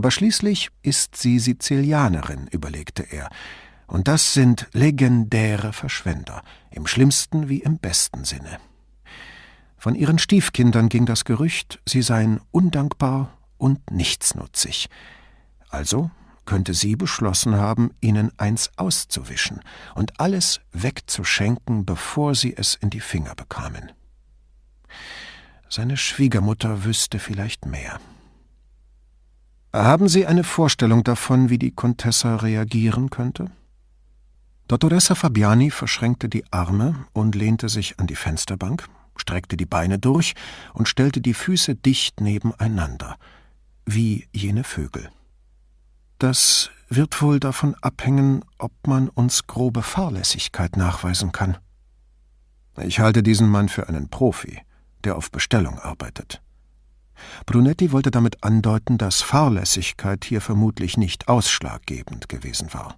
Aber schließlich ist sie Sizilianerin, überlegte er, und das sind legendäre Verschwender, im schlimmsten wie im besten Sinne. Von ihren Stiefkindern ging das Gerücht, sie seien undankbar und nichtsnutzig. Also könnte sie beschlossen haben, ihnen eins auszuwischen und alles wegzuschenken, bevor sie es in die Finger bekamen. Seine Schwiegermutter wüsste vielleicht mehr. Haben Sie eine Vorstellung davon, wie die Contessa reagieren könnte? Dottoressa Fabiani verschränkte die Arme und lehnte sich an die Fensterbank, streckte die Beine durch und stellte die Füße dicht nebeneinander, wie jene Vögel. Das wird wohl davon abhängen, ob man uns grobe Fahrlässigkeit nachweisen kann. Ich halte diesen Mann für einen Profi, der auf Bestellung arbeitet. Brunetti wollte damit andeuten, dass Fahrlässigkeit hier vermutlich nicht ausschlaggebend gewesen war.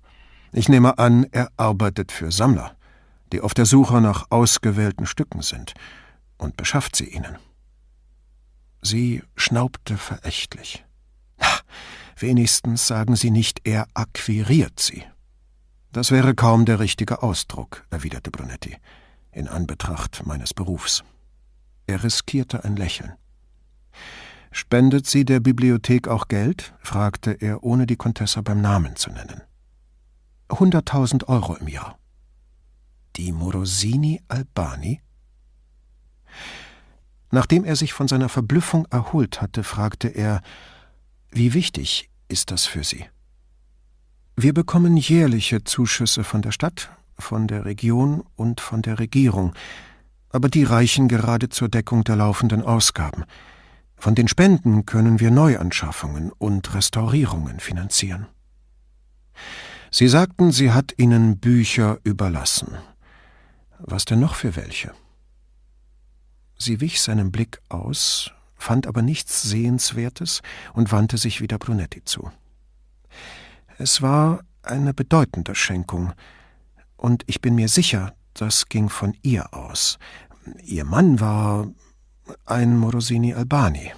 Ich nehme an, er arbeitet für Sammler, die auf der Suche nach ausgewählten Stücken sind, und beschafft sie ihnen. Sie schnaubte verächtlich. Na, wenigstens sagen Sie nicht, er akquiriert sie. Das wäre kaum der richtige Ausdruck, erwiderte Brunetti, in Anbetracht meines Berufs. Er riskierte ein Lächeln. Spendet sie der Bibliothek auch Geld? fragte er, ohne die Contessa beim Namen zu nennen. Hunderttausend Euro im Jahr. Die Morosini Albani? Nachdem er sich von seiner Verblüffung erholt hatte, fragte er, wie wichtig ist das für Sie? Wir bekommen jährliche Zuschüsse von der Stadt, von der Region und von der Regierung, aber die reichen gerade zur Deckung der laufenden Ausgaben. Von den Spenden können wir Neuanschaffungen und Restaurierungen finanzieren. Sie sagten, sie hat Ihnen Bücher überlassen. Was denn noch für welche? Sie wich seinem Blick aus, fand aber nichts Sehenswertes und wandte sich wieder Brunetti zu. Es war eine bedeutende Schenkung, und ich bin mir sicher, das ging von ihr aus. Ihr Mann war ein Morosini Albani.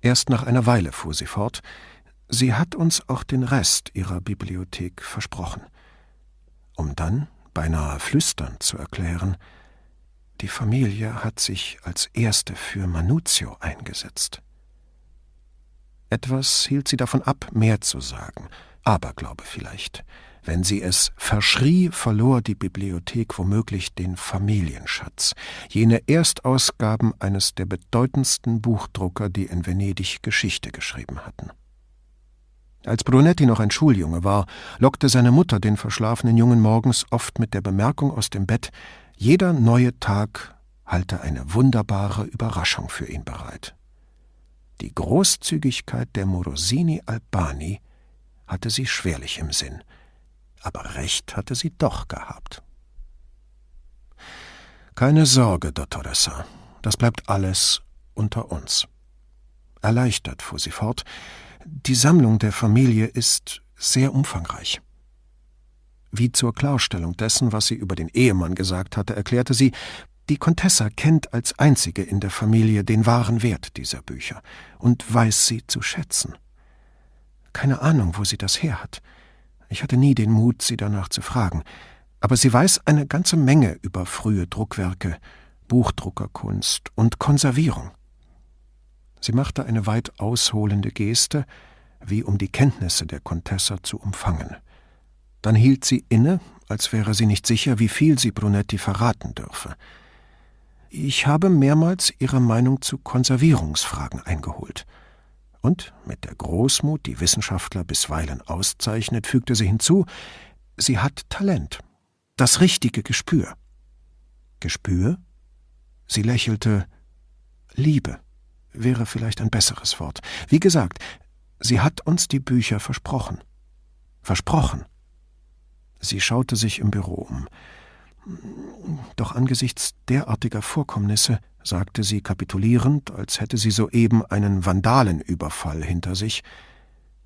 Erst nach einer Weile fuhr sie fort, sie hat uns auch den Rest ihrer Bibliothek versprochen, um dann, beinahe flüsternd, zu erklären, die Familie hat sich als erste für Manuzio eingesetzt. Etwas hielt sie davon ab, mehr zu sagen, Aberglaube vielleicht. Wenn sie es verschrie, verlor die Bibliothek womöglich den Familienschatz, jene Erstausgaben eines der bedeutendsten Buchdrucker, die in Venedig Geschichte geschrieben hatten. Als Brunetti noch ein Schuljunge war, lockte seine Mutter den verschlafenen Jungen morgens oft mit der Bemerkung aus dem Bett, jeder neue Tag halte eine wunderbare Überraschung für ihn bereit. Die Großzügigkeit der Morosini Albani hatte sie schwerlich im Sinn, aber recht hatte sie doch gehabt. Keine Sorge, Dottoressa, das bleibt alles unter uns. Erleichtert fuhr sie fort, die Sammlung der Familie ist sehr umfangreich. Wie zur Klarstellung dessen, was sie über den Ehemann gesagt hatte, erklärte sie, die Contessa kennt als einzige in der Familie den wahren Wert dieser Bücher und weiß sie zu schätzen. Keine Ahnung, wo sie das her hat. Ich hatte nie den Mut, sie danach zu fragen. Aber sie weiß eine ganze Menge über frühe Druckwerke, Buchdruckerkunst und Konservierung. Sie machte eine weit ausholende Geste, wie um die Kenntnisse der Contessa zu umfangen. Dann hielt sie inne, als wäre sie nicht sicher, wie viel sie Brunetti verraten dürfe. Ich habe mehrmals ihre Meinung zu Konservierungsfragen eingeholt. Und mit der Großmut, die Wissenschaftler bisweilen auszeichnet, fügte sie hinzu, sie hat Talent, das richtige Gespür. Gespür? Sie lächelte. Liebe wäre vielleicht ein besseres Wort. Wie gesagt, sie hat uns die Bücher versprochen. Versprochen. Sie schaute sich im Büro um. Doch angesichts derartiger Vorkommnisse sagte sie kapitulierend, als hätte sie soeben einen Vandalenüberfall hinter sich,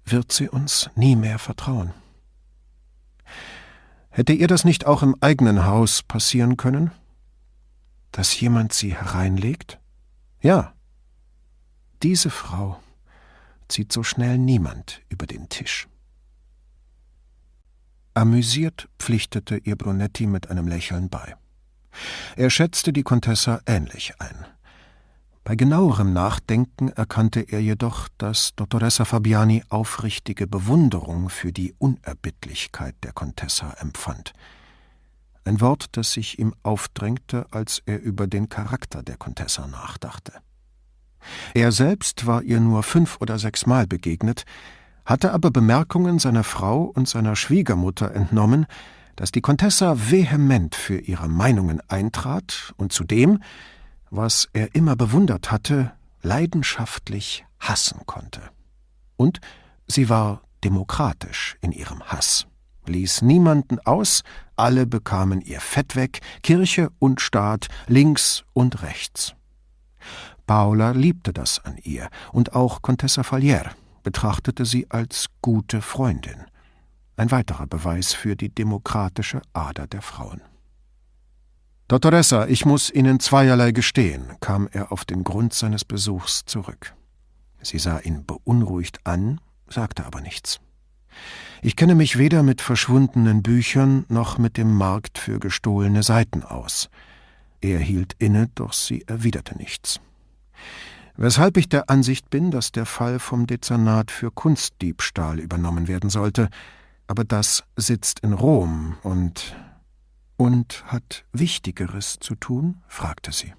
wird sie uns nie mehr vertrauen. Hätte ihr das nicht auch im eigenen Haus passieren können? Dass jemand sie hereinlegt? Ja. Diese Frau, zieht so schnell niemand über den Tisch. Amüsiert pflichtete ihr Brunetti mit einem Lächeln bei. Er schätzte die Contessa ähnlich ein. Bei genauerem Nachdenken erkannte er jedoch, dass Dottoressa Fabiani aufrichtige Bewunderung für die Unerbittlichkeit der Contessa empfand. Ein Wort, das sich ihm aufdrängte, als er über den Charakter der Contessa nachdachte. Er selbst war ihr nur fünf oder sechsmal begegnet, hatte aber Bemerkungen seiner Frau und seiner Schwiegermutter entnommen, dass die Contessa vehement für ihre Meinungen eintrat und zudem, was er immer bewundert hatte, leidenschaftlich hassen konnte. Und sie war demokratisch in ihrem Hass, ließ niemanden aus, alle bekamen ihr Fett weg, Kirche und Staat, links und rechts. Paula liebte das an ihr, und auch Contessa Falier betrachtete sie als gute Freundin. Ein weiterer Beweis für die demokratische Ader der Frauen. Dottoressa, ich muss Ihnen zweierlei gestehen, kam er auf den Grund seines Besuchs zurück. Sie sah ihn beunruhigt an, sagte aber nichts. Ich kenne mich weder mit verschwundenen Büchern noch mit dem Markt für gestohlene Seiten aus. Er hielt inne, doch sie erwiderte nichts weshalb ich der Ansicht bin, dass der Fall vom Dezernat für Kunstdiebstahl übernommen werden sollte, aber das sitzt in Rom und und hat Wichtigeres zu tun? fragte sie.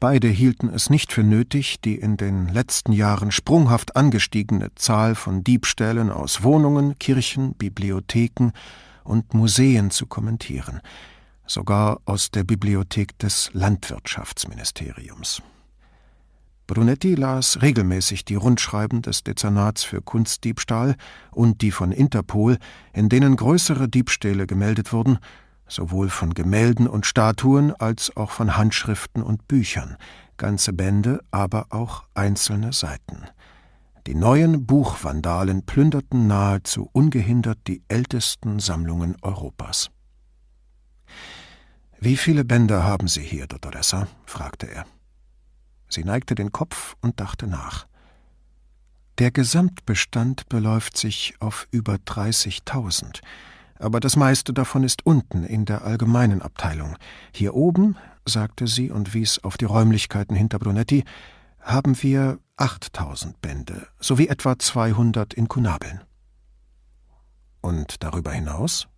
Beide hielten es nicht für nötig, die in den letzten Jahren sprunghaft angestiegene Zahl von Diebstählen aus Wohnungen, Kirchen, Bibliotheken und Museen zu kommentieren, sogar aus der Bibliothek des Landwirtschaftsministeriums. Brunetti las regelmäßig die Rundschreiben des Dezernats für Kunstdiebstahl und die von Interpol, in denen größere Diebstähle gemeldet wurden, sowohl von Gemälden und Statuen als auch von Handschriften und Büchern, ganze Bände, aber auch einzelne Seiten. Die neuen Buchvandalen plünderten nahezu ungehindert die ältesten Sammlungen Europas. Wie viele Bände haben Sie hier, Dottoressa? fragte er. Sie neigte den Kopf und dachte nach. Der Gesamtbestand beläuft sich auf über 30.000, aber das meiste davon ist unten in der allgemeinen Abteilung. Hier oben, sagte sie und wies auf die Räumlichkeiten hinter Brunetti, haben wir 8000 Bände sowie etwa 200 Inkunabeln. Und darüber hinaus?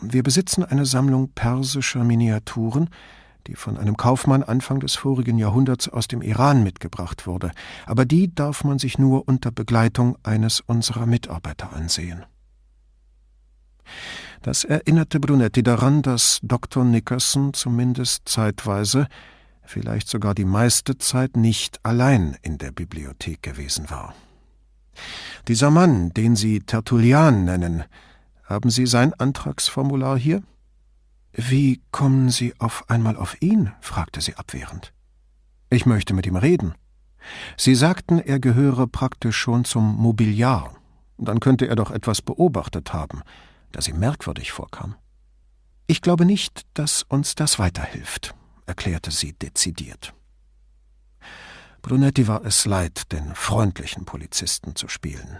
Wir besitzen eine Sammlung persischer Miniaturen, die von einem Kaufmann Anfang des vorigen Jahrhunderts aus dem Iran mitgebracht wurde, aber die darf man sich nur unter Begleitung eines unserer Mitarbeiter ansehen. Das erinnerte Brunetti daran, dass Dr. Nickerson zumindest zeitweise, vielleicht sogar die meiste Zeit nicht allein in der Bibliothek gewesen war. Dieser Mann, den Sie Tertullian nennen, haben Sie sein Antragsformular hier? Wie kommen Sie auf einmal auf ihn? fragte sie abwehrend. Ich möchte mit ihm reden. Sie sagten, er gehöre praktisch schon zum Mobiliar. Dann könnte er doch etwas beobachtet haben, das ihm merkwürdig vorkam. Ich glaube nicht, dass uns das weiterhilft, erklärte sie dezidiert. Brunetti war es leid, den freundlichen Polizisten zu spielen.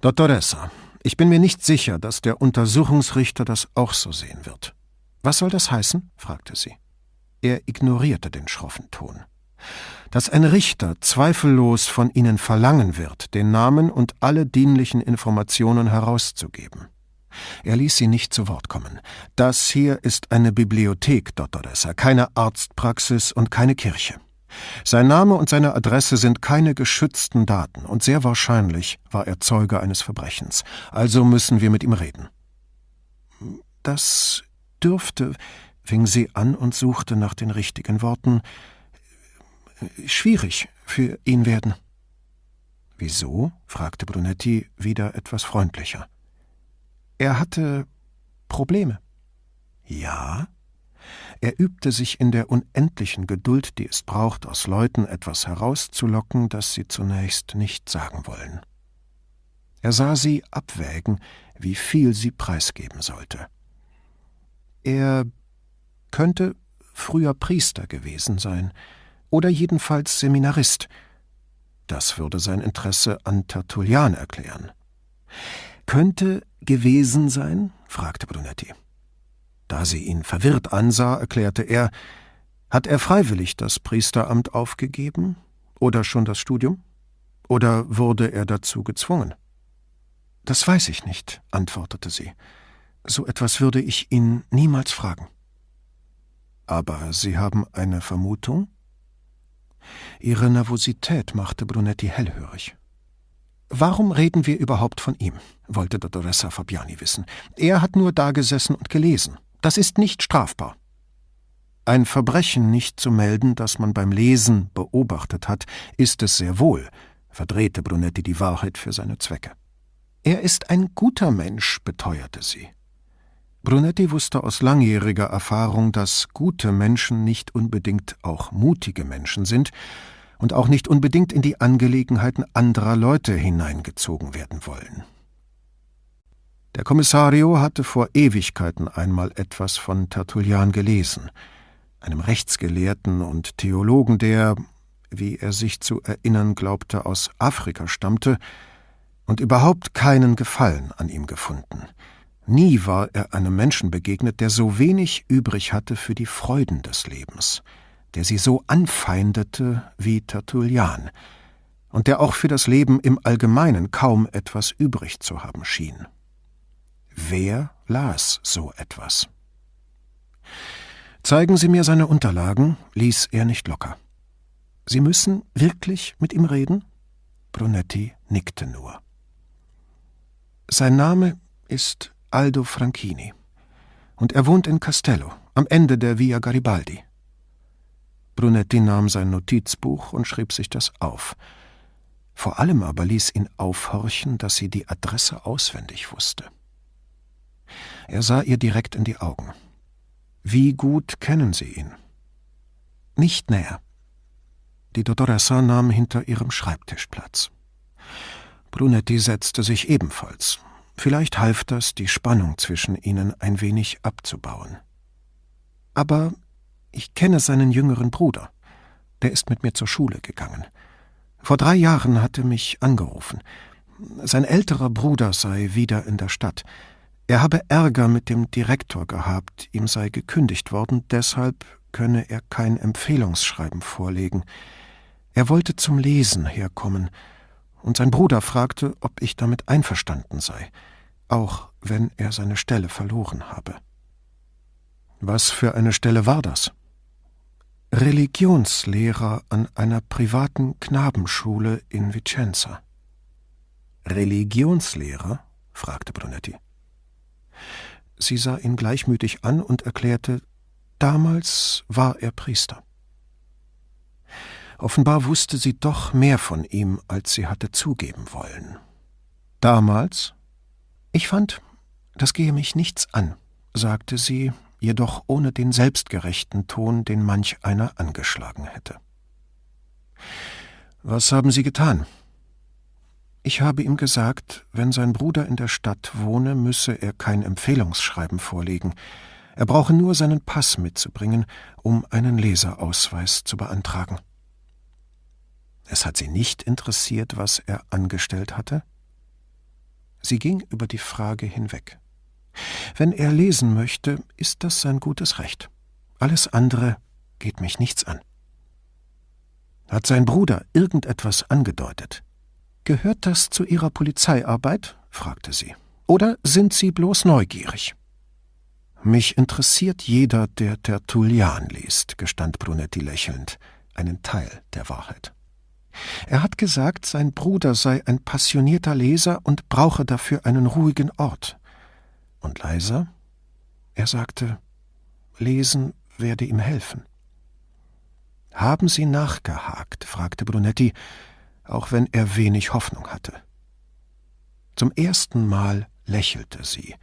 Dottoressa, ich bin mir nicht sicher, dass der Untersuchungsrichter das auch so sehen wird. Was soll das heißen? fragte sie. Er ignorierte den schroffen Ton. Dass ein Richter zweifellos von ihnen verlangen wird, den Namen und alle dienlichen Informationen herauszugeben. Er ließ sie nicht zu Wort kommen. Das hier ist eine Bibliothek, Dottoressa, keine Arztpraxis und keine Kirche. Sein Name und seine Adresse sind keine geschützten Daten, und sehr wahrscheinlich war er Zeuge eines Verbrechens. Also müssen wir mit ihm reden. Das dürfte, fing sie an und suchte nach den richtigen Worten, schwierig für ihn werden. Wieso? fragte Brunetti wieder etwas freundlicher. Er hatte Probleme. Ja? Er übte sich in der unendlichen Geduld, die es braucht, aus Leuten etwas herauszulocken, das sie zunächst nicht sagen wollen. Er sah sie abwägen, wie viel sie preisgeben sollte. Er könnte früher Priester gewesen sein oder jedenfalls Seminarist. Das würde sein Interesse an Tertullian erklären. Könnte gewesen sein? fragte Brunetti. Da sie ihn verwirrt ansah, erklärte er, hat er freiwillig das Priesteramt aufgegeben oder schon das Studium? Oder wurde er dazu gezwungen? Das weiß ich nicht, antwortete sie. So etwas würde ich ihn niemals fragen. Aber Sie haben eine Vermutung? Ihre Nervosität machte Brunetti hellhörig. Warum reden wir überhaupt von ihm? wollte Dottoressa Fabiani wissen. Er hat nur dagesessen und gelesen. Das ist nicht strafbar. Ein Verbrechen nicht zu melden, das man beim Lesen beobachtet hat, ist es sehr wohl, verdrehte Brunetti die Wahrheit für seine Zwecke. Er ist ein guter Mensch, beteuerte sie. Brunetti wusste aus langjähriger Erfahrung, dass gute Menschen nicht unbedingt auch mutige Menschen sind und auch nicht unbedingt in die Angelegenheiten anderer Leute hineingezogen werden wollen. Der Kommissario hatte vor Ewigkeiten einmal etwas von Tertullian gelesen, einem Rechtsgelehrten und Theologen, der, wie er sich zu erinnern glaubte, aus Afrika stammte, und überhaupt keinen Gefallen an ihm gefunden – Nie war er einem Menschen begegnet, der so wenig übrig hatte für die Freuden des Lebens, der sie so anfeindete wie Tertullian, und der auch für das Leben im Allgemeinen kaum etwas übrig zu haben schien. Wer las so etwas? Zeigen Sie mir seine Unterlagen, ließ er nicht locker. Sie müssen wirklich mit ihm reden? Brunetti nickte nur. Sein Name ist Aldo Franchini. Und er wohnt in Castello, am Ende der Via Garibaldi. Brunetti nahm sein Notizbuch und schrieb sich das auf. Vor allem aber ließ ihn aufhorchen, dass sie die Adresse auswendig wusste. Er sah ihr direkt in die Augen. Wie gut kennen Sie ihn? Nicht näher. Die Dottoressa nahm hinter ihrem Schreibtisch Platz. Brunetti setzte sich ebenfalls, Vielleicht half das, die Spannung zwischen ihnen ein wenig abzubauen. Aber ich kenne seinen jüngeren Bruder. Der ist mit mir zur Schule gegangen. Vor drei Jahren hatte mich angerufen. Sein älterer Bruder sei wieder in der Stadt. Er habe Ärger mit dem Direktor gehabt, ihm sei gekündigt worden, deshalb könne er kein Empfehlungsschreiben vorlegen. Er wollte zum Lesen herkommen, und sein Bruder fragte, ob ich damit einverstanden sei, auch wenn er seine Stelle verloren habe. Was für eine Stelle war das? Religionslehrer an einer privaten Knabenschule in Vicenza. Religionslehrer? fragte Brunetti. Sie sah ihn gleichmütig an und erklärte, damals war er Priester. Offenbar wusste sie doch mehr von ihm, als sie hatte zugeben wollen. Damals? Ich fand, das gehe mich nichts an, sagte sie, jedoch ohne den selbstgerechten Ton, den manch einer angeschlagen hätte. Was haben Sie getan? Ich habe ihm gesagt, wenn sein Bruder in der Stadt wohne, müsse er kein Empfehlungsschreiben vorlegen. Er brauche nur seinen Pass mitzubringen, um einen Leserausweis zu beantragen. Es hat sie nicht interessiert, was er angestellt hatte? Sie ging über die Frage hinweg. Wenn er lesen möchte, ist das sein gutes Recht. Alles andere geht mich nichts an. Hat sein Bruder irgendetwas angedeutet? Gehört das zu Ihrer Polizeiarbeit? fragte sie. Oder sind Sie bloß neugierig? Mich interessiert jeder, der Tertullian liest, gestand Brunetti lächelnd, einen Teil der Wahrheit. Er hat gesagt, sein Bruder sei ein passionierter Leser und brauche dafür einen ruhigen Ort. Und leiser? Er sagte, Lesen werde ihm helfen. Haben Sie nachgehakt? fragte Brunetti, auch wenn er wenig Hoffnung hatte. Zum ersten Mal lächelte sie,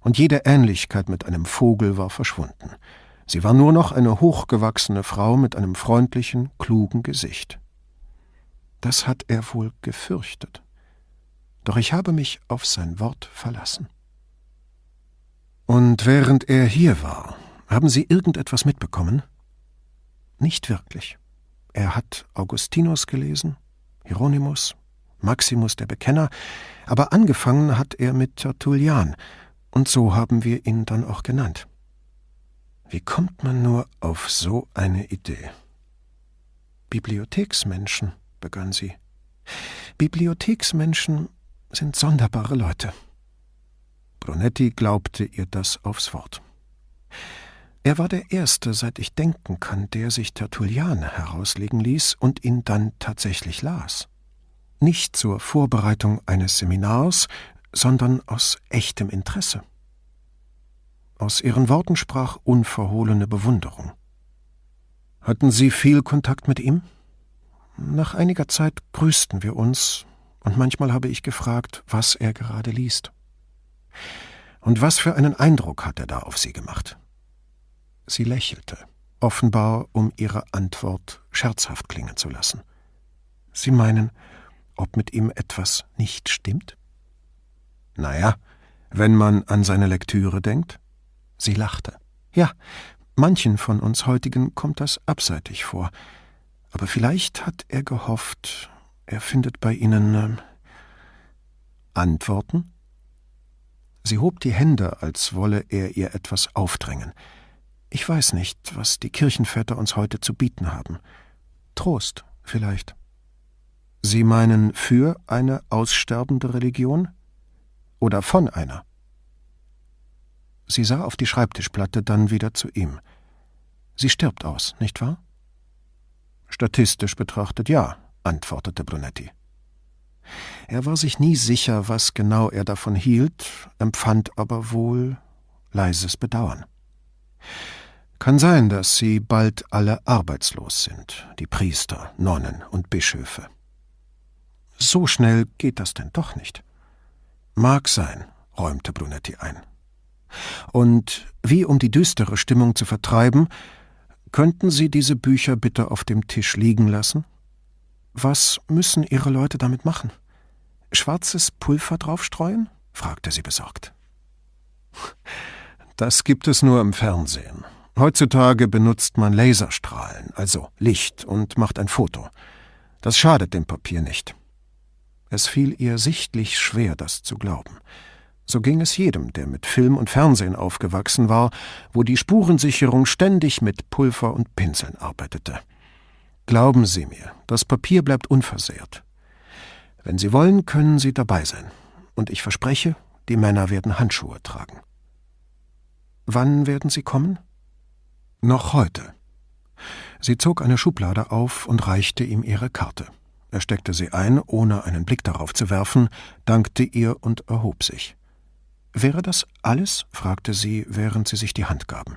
und jede Ähnlichkeit mit einem Vogel war verschwunden. Sie war nur noch eine hochgewachsene Frau mit einem freundlichen, klugen Gesicht. Das hat er wohl gefürchtet. Doch ich habe mich auf sein Wort verlassen. Und während er hier war, haben Sie irgendetwas mitbekommen? Nicht wirklich. Er hat Augustinus gelesen, Hieronymus, Maximus der Bekenner, aber angefangen hat er mit Tertullian, und so haben wir ihn dann auch genannt. Wie kommt man nur auf so eine Idee? Bibliotheksmenschen, begann sie. Bibliotheksmenschen sind sonderbare Leute. Brunetti glaubte ihr das aufs Wort. Er war der Erste, seit ich denken kann, der sich Tertullian herauslegen ließ und ihn dann tatsächlich las. Nicht zur Vorbereitung eines Seminars, sondern aus echtem Interesse. Aus ihren Worten sprach unverhohlene Bewunderung. Hatten Sie viel Kontakt mit ihm? Nach einiger Zeit grüßten wir uns, und manchmal habe ich gefragt, was er gerade liest. Und was für einen Eindruck hat er da auf Sie gemacht? Sie lächelte, offenbar um ihre Antwort scherzhaft klingen zu lassen. Sie meinen, ob mit ihm etwas nicht stimmt? Naja, wenn man an seine Lektüre denkt. Sie lachte. Ja, manchen von uns heutigen kommt das abseitig vor. Aber vielleicht hat er gehofft, er findet bei Ihnen äh, Antworten? Sie hob die Hände, als wolle er ihr etwas aufdrängen. Ich weiß nicht, was die Kirchenväter uns heute zu bieten haben. Trost, vielleicht. Sie meinen für eine aussterbende Religion? Oder von einer? Sie sah auf die Schreibtischplatte, dann wieder zu ihm. Sie stirbt aus, nicht wahr? Statistisch betrachtet ja, antwortete Brunetti. Er war sich nie sicher, was genau er davon hielt, empfand aber wohl leises Bedauern. Kann sein, dass sie bald alle arbeitslos sind, die Priester, Nonnen und Bischöfe. So schnell geht das denn doch nicht. Mag sein, räumte Brunetti ein. Und wie um die düstere Stimmung zu vertreiben, könnten Sie diese Bücher bitte auf dem Tisch liegen lassen? Was müssen Ihre Leute damit machen? Schwarzes Pulver draufstreuen? fragte sie besorgt. Das gibt es nur im Fernsehen. Heutzutage benutzt man Laserstrahlen, also Licht, und macht ein Foto. Das schadet dem Papier nicht. Es fiel ihr sichtlich schwer, das zu glauben. So ging es jedem, der mit Film und Fernsehen aufgewachsen war, wo die Spurensicherung ständig mit Pulver und Pinseln arbeitete. Glauben Sie mir, das Papier bleibt unversehrt. Wenn Sie wollen, können Sie dabei sein. Und ich verspreche, die Männer werden Handschuhe tragen. Wann werden Sie kommen? Noch heute. Sie zog eine Schublade auf und reichte ihm ihre Karte. Er steckte sie ein, ohne einen Blick darauf zu werfen, dankte ihr und erhob sich. Wäre das alles? fragte sie, während sie sich die Hand gaben.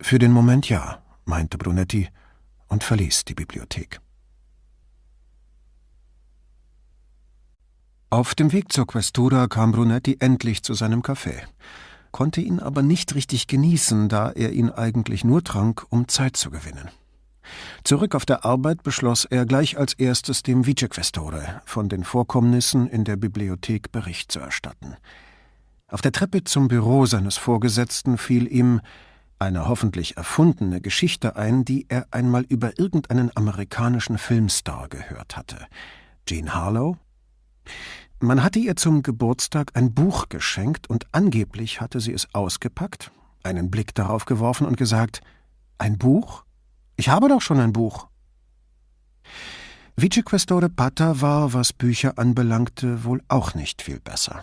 Für den Moment ja, meinte Brunetti und verließ die Bibliothek. Auf dem Weg zur Questura kam Brunetti endlich zu seinem Café, konnte ihn aber nicht richtig genießen, da er ihn eigentlich nur trank, um Zeit zu gewinnen. Zurück auf der Arbeit beschloss er gleich als erstes dem Vicequestore von den Vorkommnissen in der Bibliothek Bericht zu erstatten. Auf der Treppe zum Büro seines Vorgesetzten fiel ihm eine hoffentlich erfundene Geschichte ein, die er einmal über irgendeinen amerikanischen Filmstar gehört hatte. Jean Harlow, man hatte ihr zum Geburtstag ein Buch geschenkt und angeblich hatte sie es ausgepackt, einen Blick darauf geworfen und gesagt: Ein Buch? Ich habe doch schon ein Buch. Vicequestore Pata war, was Bücher anbelangte, wohl auch nicht viel besser.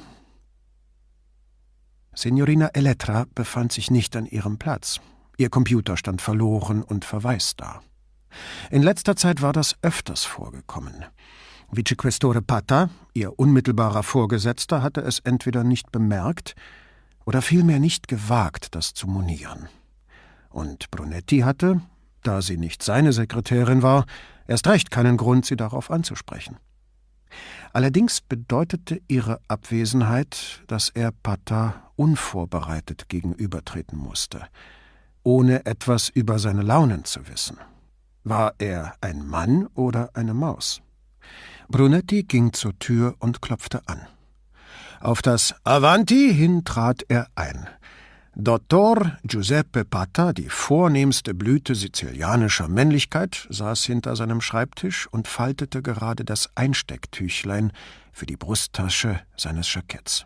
Signorina Elettra befand sich nicht an ihrem Platz. Ihr Computer stand verloren und verwaist da. In letzter Zeit war das öfters vorgekommen. Vicequestore Pata, ihr unmittelbarer Vorgesetzter, hatte es entweder nicht bemerkt oder vielmehr nicht gewagt, das zu monieren. Und Brunetti hatte, da sie nicht seine Sekretärin war, erst recht keinen Grund, sie darauf anzusprechen. Allerdings bedeutete ihre Abwesenheit, dass er Pata unvorbereitet gegenübertreten musste, ohne etwas über seine Launen zu wissen. War er ein Mann oder eine Maus? Brunetti ging zur Tür und klopfte an. Auf das Avanti hin trat er ein. Dottor Giuseppe Pata, die vornehmste Blüte sizilianischer Männlichkeit, saß hinter seinem Schreibtisch und faltete gerade das Einstecktüchlein für die Brusttasche seines Jacketts.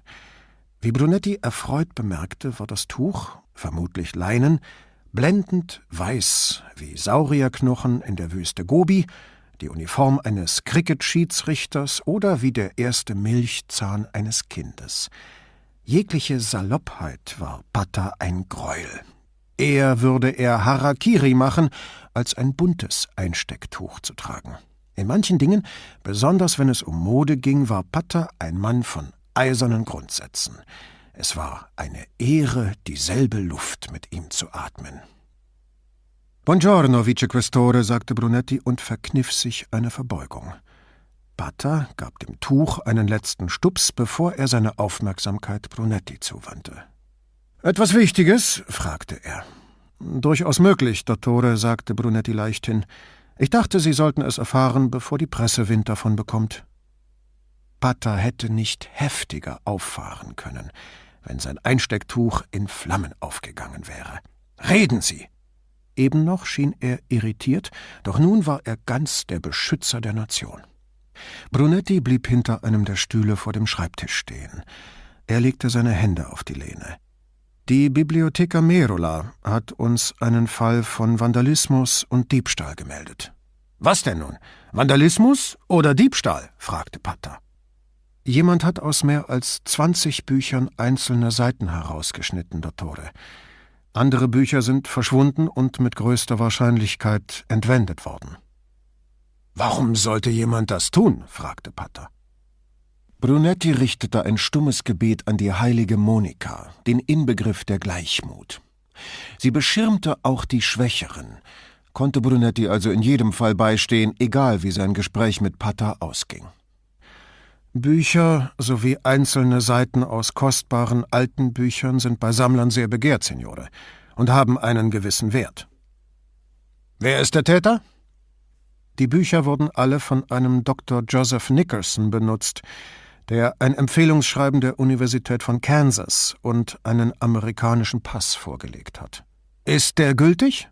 Wie Brunetti erfreut bemerkte, war das Tuch, vermutlich Leinen, blendend weiß wie Saurierknochen in der Wüste Gobi, die Uniform eines Cricket-Schiedsrichters oder wie der erste Milchzahn eines Kindes – Jegliche Saloppheit war Pata ein Greuel. Eher würde er Harakiri machen, als ein buntes Einstecktuch zu tragen. In manchen Dingen, besonders wenn es um Mode ging, war Pata ein Mann von eisernen Grundsätzen. Es war eine Ehre, dieselbe Luft mit ihm zu atmen. Buongiorno, Vicequestore, sagte Brunetti und verkniff sich eine Verbeugung. Pata gab dem Tuch einen letzten Stups, bevor er seine Aufmerksamkeit Brunetti zuwandte. Etwas Wichtiges? fragte er. Durchaus möglich, Dottore, sagte Brunetti leichthin. Ich dachte, Sie sollten es erfahren, bevor die Presse Wind davon bekommt. Pata hätte nicht heftiger auffahren können, wenn sein Einstecktuch in Flammen aufgegangen wäre. Reden Sie! Eben noch schien er irritiert, doch nun war er ganz der Beschützer der Nation. Brunetti blieb hinter einem der Stühle vor dem Schreibtisch stehen. Er legte seine Hände auf die Lehne. Die Bibliotheca Merola hat uns einen Fall von Vandalismus und Diebstahl gemeldet. Was denn nun? Vandalismus oder Diebstahl? fragte Pater. Jemand hat aus mehr als zwanzig Büchern einzelne Seiten herausgeschnitten, Dottore. Andere Bücher sind verschwunden und mit größter Wahrscheinlichkeit entwendet worden. Warum sollte jemand das tun? fragte Pater. Brunetti richtete ein stummes Gebet an die heilige Monika, den Inbegriff der Gleichmut. Sie beschirmte auch die Schwächeren, konnte Brunetti also in jedem Fall beistehen, egal wie sein Gespräch mit Pater ausging. Bücher sowie einzelne Seiten aus kostbaren alten Büchern sind bei Sammlern sehr begehrt, Signore, und haben einen gewissen Wert. Wer ist der Täter? Die Bücher wurden alle von einem Dr. Joseph Nickerson benutzt, der ein Empfehlungsschreiben der Universität von Kansas und einen amerikanischen Pass vorgelegt hat. Ist der gültig?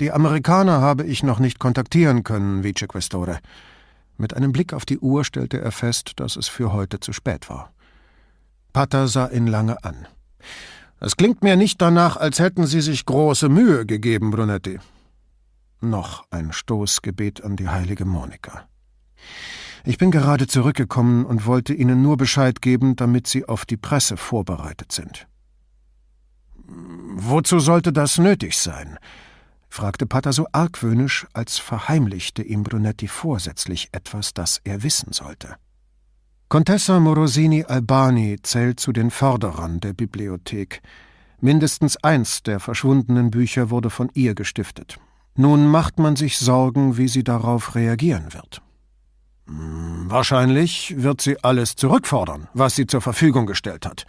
Die Amerikaner habe ich noch nicht kontaktieren können, Vicequestore. Mit einem Blick auf die Uhr stellte er fest, dass es für heute zu spät war. Pater sah ihn lange an. Es klingt mir nicht danach, als hätten Sie sich große Mühe gegeben, Brunetti. Noch ein Stoßgebet an die heilige Monika. Ich bin gerade zurückgekommen und wollte Ihnen nur Bescheid geben, damit Sie auf die Presse vorbereitet sind. Wozu sollte das nötig sein? fragte Pater so argwöhnisch, als verheimlichte ihm Brunetti vorsätzlich etwas, das er wissen sollte. Contessa Morosini Albani zählt zu den Förderern der Bibliothek. Mindestens eins der verschwundenen Bücher wurde von ihr gestiftet. Nun macht man sich Sorgen, wie sie darauf reagieren wird. Hm, wahrscheinlich wird sie alles zurückfordern, was sie zur Verfügung gestellt hat.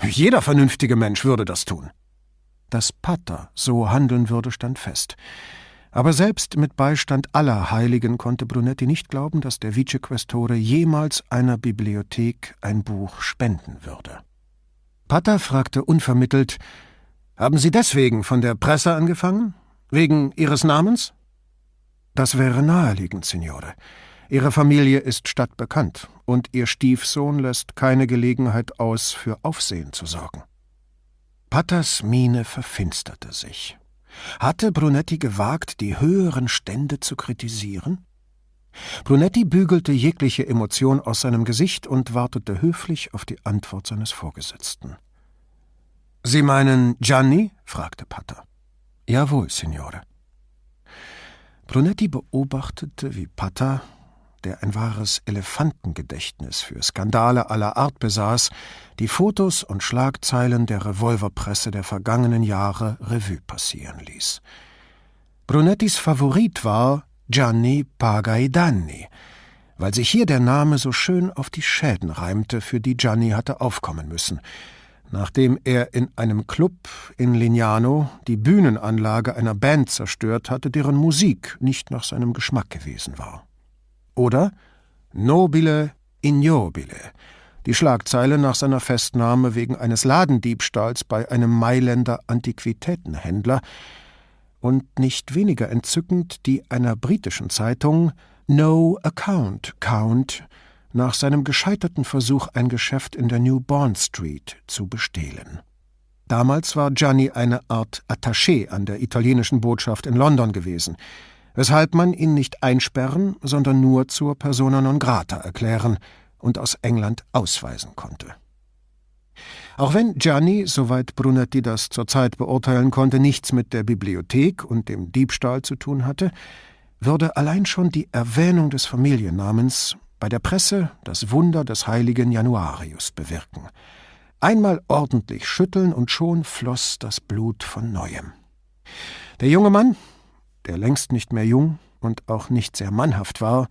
Jeder vernünftige Mensch würde das tun. Dass Pater so handeln würde, stand fest. Aber selbst mit Beistand aller Heiligen konnte Brunetti nicht glauben, dass der Vicequestore jemals einer Bibliothek ein Buch spenden würde. Pater fragte unvermittelt: Haben Sie deswegen von der Presse angefangen? Wegen Ihres Namens? Das wäre naheliegend, Signore. Ihre Familie ist stadtbekannt, und Ihr Stiefsohn lässt keine Gelegenheit aus, für Aufsehen zu sorgen. Patters Miene verfinsterte sich. Hatte Brunetti gewagt, die höheren Stände zu kritisieren? Brunetti bügelte jegliche Emotion aus seinem Gesicht und wartete höflich auf die Antwort seines Vorgesetzten. Sie meinen Gianni? fragte Patter. Jawohl, Signore. Brunetti beobachtete, wie Pata, der ein wahres Elefantengedächtnis für Skandale aller Art besaß, die Fotos und Schlagzeilen der Revolverpresse der vergangenen Jahre Revue passieren ließ. Brunettis Favorit war Gianni Pagaidanni, weil sich hier der Name so schön auf die Schäden reimte, für die Gianni hatte aufkommen müssen – nachdem er in einem Club in Lignano die Bühnenanlage einer Band zerstört hatte, deren Musik nicht nach seinem Geschmack gewesen war. Oder Nobile Ignobile, die Schlagzeile nach seiner Festnahme wegen eines Ladendiebstahls bei einem Mailänder Antiquitätenhändler und nicht weniger entzückend die einer britischen Zeitung No Account Count nach seinem gescheiterten Versuch, ein Geschäft in der New Bond Street zu bestehlen. Damals war Gianni eine Art Attaché an der italienischen Botschaft in London gewesen, weshalb man ihn nicht einsperren, sondern nur zur persona non grata erklären und aus England ausweisen konnte. Auch wenn Gianni, soweit Brunetti das zur Zeit beurteilen konnte, nichts mit der Bibliothek und dem Diebstahl zu tun hatte, würde allein schon die Erwähnung des Familiennamens bei der Presse das Wunder des heiligen Januarius bewirken. Einmal ordentlich schütteln und schon floss das Blut von neuem. Der junge Mann, der längst nicht mehr jung und auch nicht sehr mannhaft war,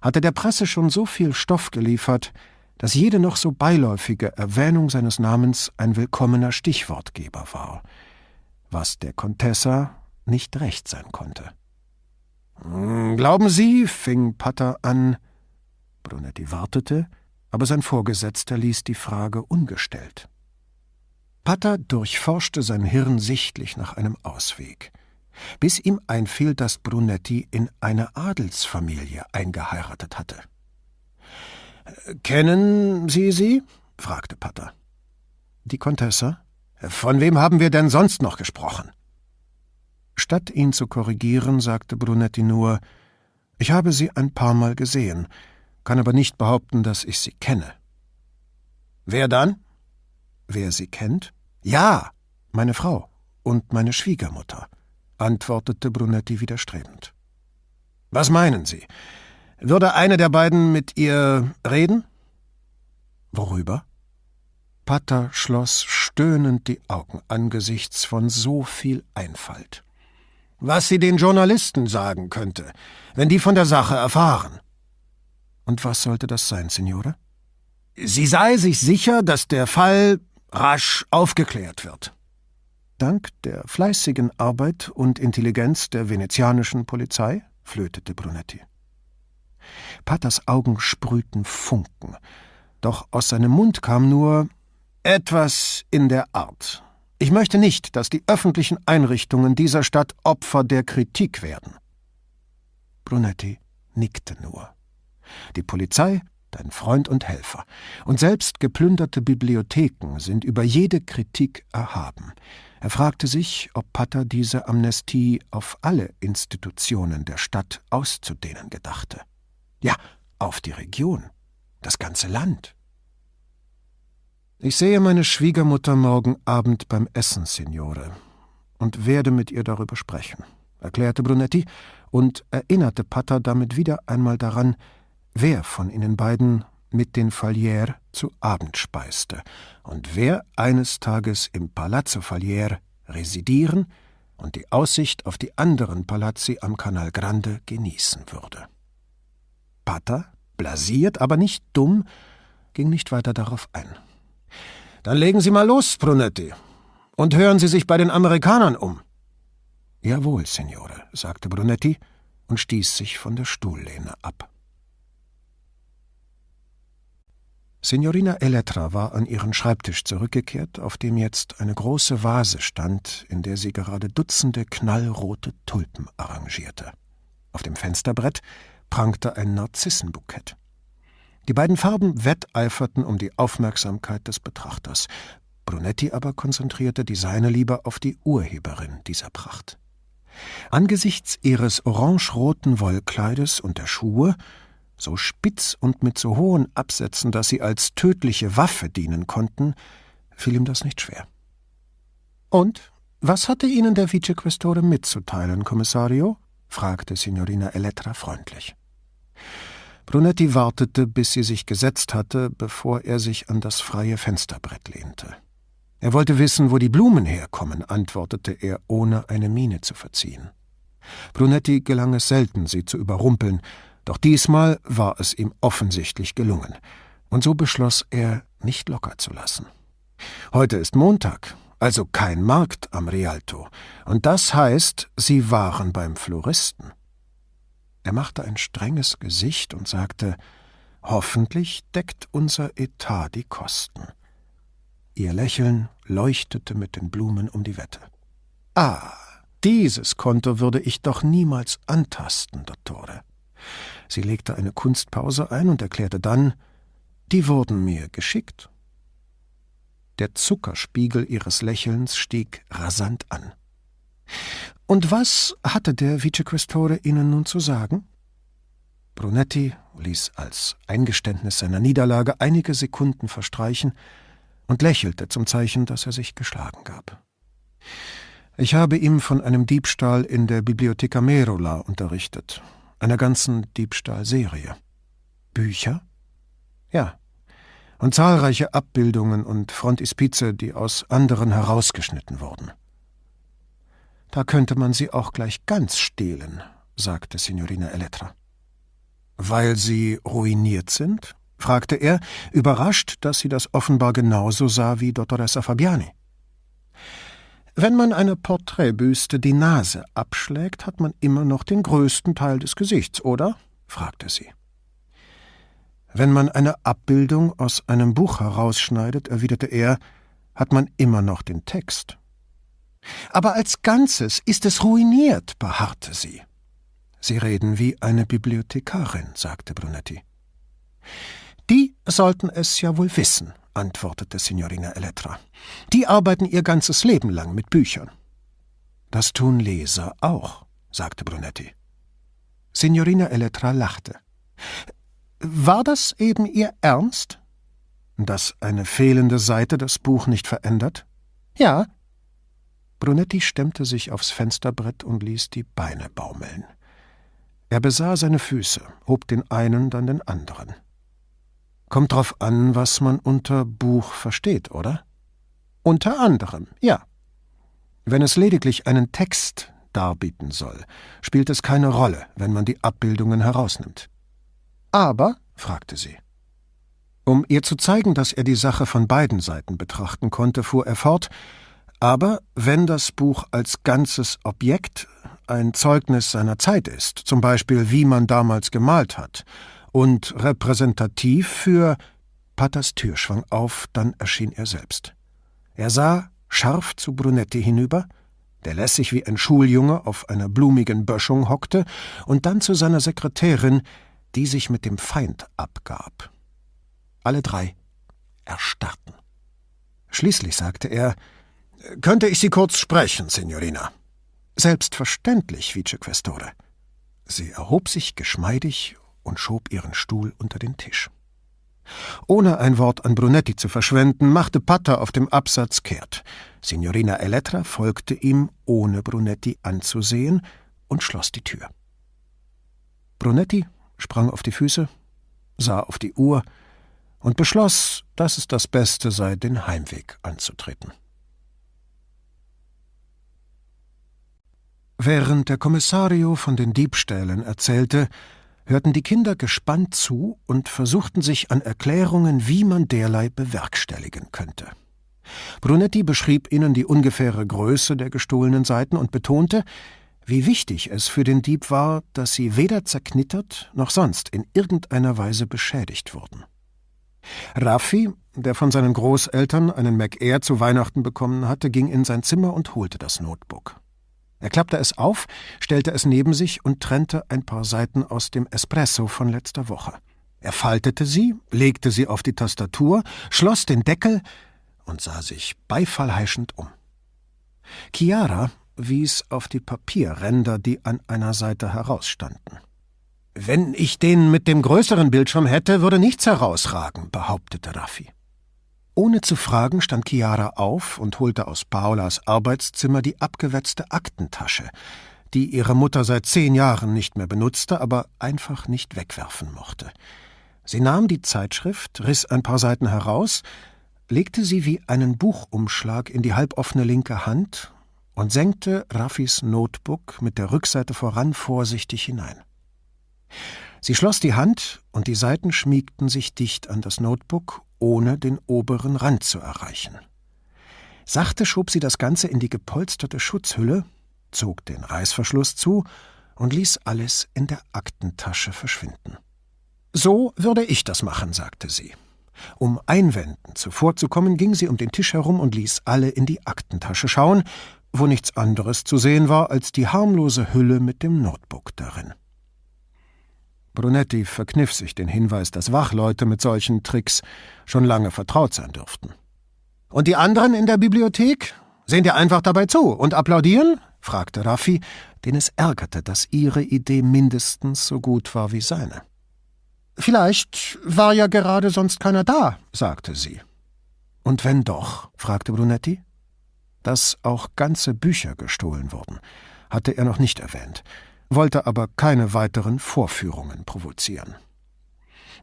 hatte der Presse schon so viel Stoff geliefert, dass jede noch so beiläufige Erwähnung seines Namens ein willkommener Stichwortgeber war, was der Contessa nicht recht sein konnte. Hm, glauben Sie, fing Patter an. Brunetti wartete, aber sein Vorgesetzter ließ die Frage ungestellt. Patter durchforschte sein Hirn sichtlich nach einem Ausweg, bis ihm einfiel, dass Brunetti in eine Adelsfamilie eingeheiratet hatte. Kennen Sie sie? fragte Patter. Die Contessa? Von wem haben wir denn sonst noch gesprochen? Statt ihn zu korrigieren, sagte Brunetti nur Ich habe sie ein paar Mal gesehen, kann aber nicht behaupten, dass ich sie kenne. Wer dann? Wer sie kennt? Ja, meine Frau und meine Schwiegermutter, antwortete Brunetti widerstrebend. Was meinen Sie? Würde eine der beiden mit ihr reden? Worüber? Pater schloss stöhnend die Augen angesichts von so viel Einfalt was sie den Journalisten sagen könnte, wenn die von der Sache erfahren. Und was sollte das sein, Signore? Sie sei sich sicher, dass der Fall rasch aufgeklärt wird. Dank der fleißigen Arbeit und Intelligenz der venezianischen Polizei, flötete Brunetti. Paters Augen sprühten Funken, doch aus seinem Mund kam nur etwas in der Art, ich möchte nicht, dass die öffentlichen Einrichtungen dieser Stadt Opfer der Kritik werden. Brunetti nickte nur. Die Polizei, dein Freund und Helfer, und selbst geplünderte Bibliotheken sind über jede Kritik erhaben. Er fragte sich, ob Patter diese Amnestie auf alle Institutionen der Stadt auszudehnen gedachte. Ja, auf die Region, das ganze Land. Ich sehe meine Schwiegermutter morgen Abend beim Essen, Signore, und werde mit ihr darüber sprechen, erklärte Brunetti und erinnerte Pater damit wieder einmal daran, wer von ihnen beiden mit den Falier zu Abend speiste und wer eines Tages im Palazzo Falier residieren und die Aussicht auf die anderen Palazzi am Canal Grande genießen würde. Pater, blasiert, aber nicht dumm, ging nicht weiter darauf ein. Dann legen Sie mal los, Brunetti, und hören Sie sich bei den Amerikanern um. Jawohl, Signore, sagte Brunetti und stieß sich von der Stuhllehne ab. Signorina Elettra war an ihren Schreibtisch zurückgekehrt, auf dem jetzt eine große Vase stand, in der sie gerade Dutzende knallrote Tulpen arrangierte. Auf dem Fensterbrett prangte ein Narzissenbukett. Die beiden Farben wetteiferten um die Aufmerksamkeit des Betrachters. Brunetti aber konzentrierte die seine lieber auf die Urheberin dieser Pracht. Angesichts ihres orangeroten Wollkleides und der Schuhe, so spitz und mit so hohen Absätzen, dass sie als tödliche Waffe dienen konnten, fiel ihm das nicht schwer. Und was hatte Ihnen der Vicequestore mitzuteilen, Kommissario? fragte Signorina Elettra freundlich. Brunetti wartete, bis sie sich gesetzt hatte, bevor er sich an das freie Fensterbrett lehnte. Er wollte wissen, wo die Blumen herkommen, antwortete er, ohne eine Miene zu verziehen. Brunetti gelang es selten, sie zu überrumpeln, doch diesmal war es ihm offensichtlich gelungen, und so beschloss er, nicht locker zu lassen. Heute ist Montag, also kein Markt am Rialto, und das heißt, sie waren beim Floristen. Er machte ein strenges Gesicht und sagte Hoffentlich deckt unser Etat die Kosten. Ihr Lächeln leuchtete mit den Blumen um die Wette. Ah, dieses Konto würde ich doch niemals antasten, Dottore. Sie legte eine Kunstpause ein und erklärte dann, die wurden mir geschickt. Der Zuckerspiegel ihres Lächelns stieg rasant an. Und was hatte der Vicequestore Ihnen nun zu sagen? Brunetti ließ als Eingeständnis seiner Niederlage einige Sekunden verstreichen und lächelte zum Zeichen, dass er sich geschlagen gab. Ich habe ihm von einem Diebstahl in der Bibliotheca Merola unterrichtet, einer ganzen Diebstahlserie. Bücher? Ja. Und zahlreiche Abbildungen und Frontispize, die aus anderen herausgeschnitten wurden. Da könnte man sie auch gleich ganz stehlen, sagte Signorina Elettra. Weil sie ruiniert sind? fragte er, überrascht, dass sie das offenbar genauso sah wie Dottoressa Fabiani. Wenn man einer Porträtbüste die Nase abschlägt, hat man immer noch den größten Teil des Gesichts, oder? fragte sie. Wenn man eine Abbildung aus einem Buch herausschneidet, erwiderte er, hat man immer noch den Text. Aber als Ganzes ist es ruiniert, beharrte sie. Sie reden wie eine Bibliothekarin, sagte Brunetti. Die sollten es ja wohl wissen, antwortete Signorina Elettra. Die arbeiten ihr ganzes Leben lang mit Büchern. Das tun Leser auch, sagte Brunetti. Signorina Elettra lachte. War das eben Ihr Ernst? Dass eine fehlende Seite das Buch nicht verändert? Ja. Brunetti stemmte sich aufs Fensterbrett und ließ die Beine baumeln. Er besah seine Füße, hob den einen, dann den anderen. Kommt drauf an, was man unter Buch versteht, oder? Unter anderem, ja. Wenn es lediglich einen Text darbieten soll, spielt es keine Rolle, wenn man die Abbildungen herausnimmt. Aber, fragte sie. Um ihr zu zeigen, dass er die Sache von beiden Seiten betrachten konnte, fuhr er fort, aber wenn das Buch als ganzes Objekt ein Zeugnis seiner Zeit ist, zum Beispiel wie man damals gemalt hat, und repräsentativ für Patters Tür schwang auf, dann erschien er selbst. Er sah scharf zu Brunetti hinüber, der lässig wie ein Schuljunge auf einer blumigen Böschung hockte, und dann zu seiner Sekretärin, die sich mit dem Feind abgab. Alle drei erstarrten. Schließlich sagte er, könnte ich Sie kurz sprechen, Signorina? Selbstverständlich, Vicequestore. Sie erhob sich geschmeidig und schob ihren Stuhl unter den Tisch. Ohne ein Wort an Brunetti zu verschwenden, machte Patter auf dem Absatz kehrt. Signorina Elettra folgte ihm, ohne Brunetti anzusehen, und schloss die Tür. Brunetti sprang auf die Füße, sah auf die Uhr und beschloss, dass es das Beste sei, den Heimweg anzutreten. Während der Kommissario von den Diebstählen erzählte, hörten die Kinder gespannt zu und versuchten sich an Erklärungen, wie man derlei bewerkstelligen könnte. Brunetti beschrieb ihnen die ungefähre Größe der gestohlenen Seiten und betonte, wie wichtig es für den Dieb war, dass sie weder zerknittert noch sonst in irgendeiner Weise beschädigt wurden. Raffi, der von seinen Großeltern einen MacAir zu Weihnachten bekommen hatte, ging in sein Zimmer und holte das Notebook. Er klappte es auf, stellte es neben sich und trennte ein paar Seiten aus dem Espresso von letzter Woche. Er faltete sie, legte sie auf die Tastatur, schloss den Deckel und sah sich beifallheischend um. Chiara wies auf die Papierränder, die an einer Seite herausstanden. Wenn ich den mit dem größeren Bildschirm hätte, würde nichts herausragen, behauptete Raffi. Ohne zu fragen stand Chiara auf und holte aus Paolas Arbeitszimmer die abgewetzte Aktentasche, die ihre Mutter seit zehn Jahren nicht mehr benutzte, aber einfach nicht wegwerfen mochte. Sie nahm die Zeitschrift, riss ein paar Seiten heraus, legte sie wie einen Buchumschlag in die halboffene linke Hand und senkte Raffis Notebook mit der Rückseite voran vorsichtig hinein. Sie schloss die Hand und die Seiten schmiegten sich dicht an das Notebook, ohne den oberen Rand zu erreichen. Sachte schob sie das Ganze in die gepolsterte Schutzhülle, zog den Reißverschluss zu und ließ alles in der Aktentasche verschwinden. So würde ich das machen, sagte sie. Um Einwänden zuvorzukommen, ging sie um den Tisch herum und ließ alle in die Aktentasche schauen, wo nichts anderes zu sehen war als die harmlose Hülle mit dem Notebook darin. Brunetti verkniff sich den Hinweis, dass Wachleute mit solchen Tricks schon lange vertraut sein dürften. Und die anderen in der Bibliothek? Sehen dir einfach dabei zu und applaudieren? fragte Raffi, den es ärgerte, dass ihre Idee mindestens so gut war wie seine. Vielleicht war ja gerade sonst keiner da, sagte sie. Und wenn doch? fragte Brunetti. Dass auch ganze Bücher gestohlen wurden, hatte er noch nicht erwähnt, wollte aber keine weiteren Vorführungen provozieren.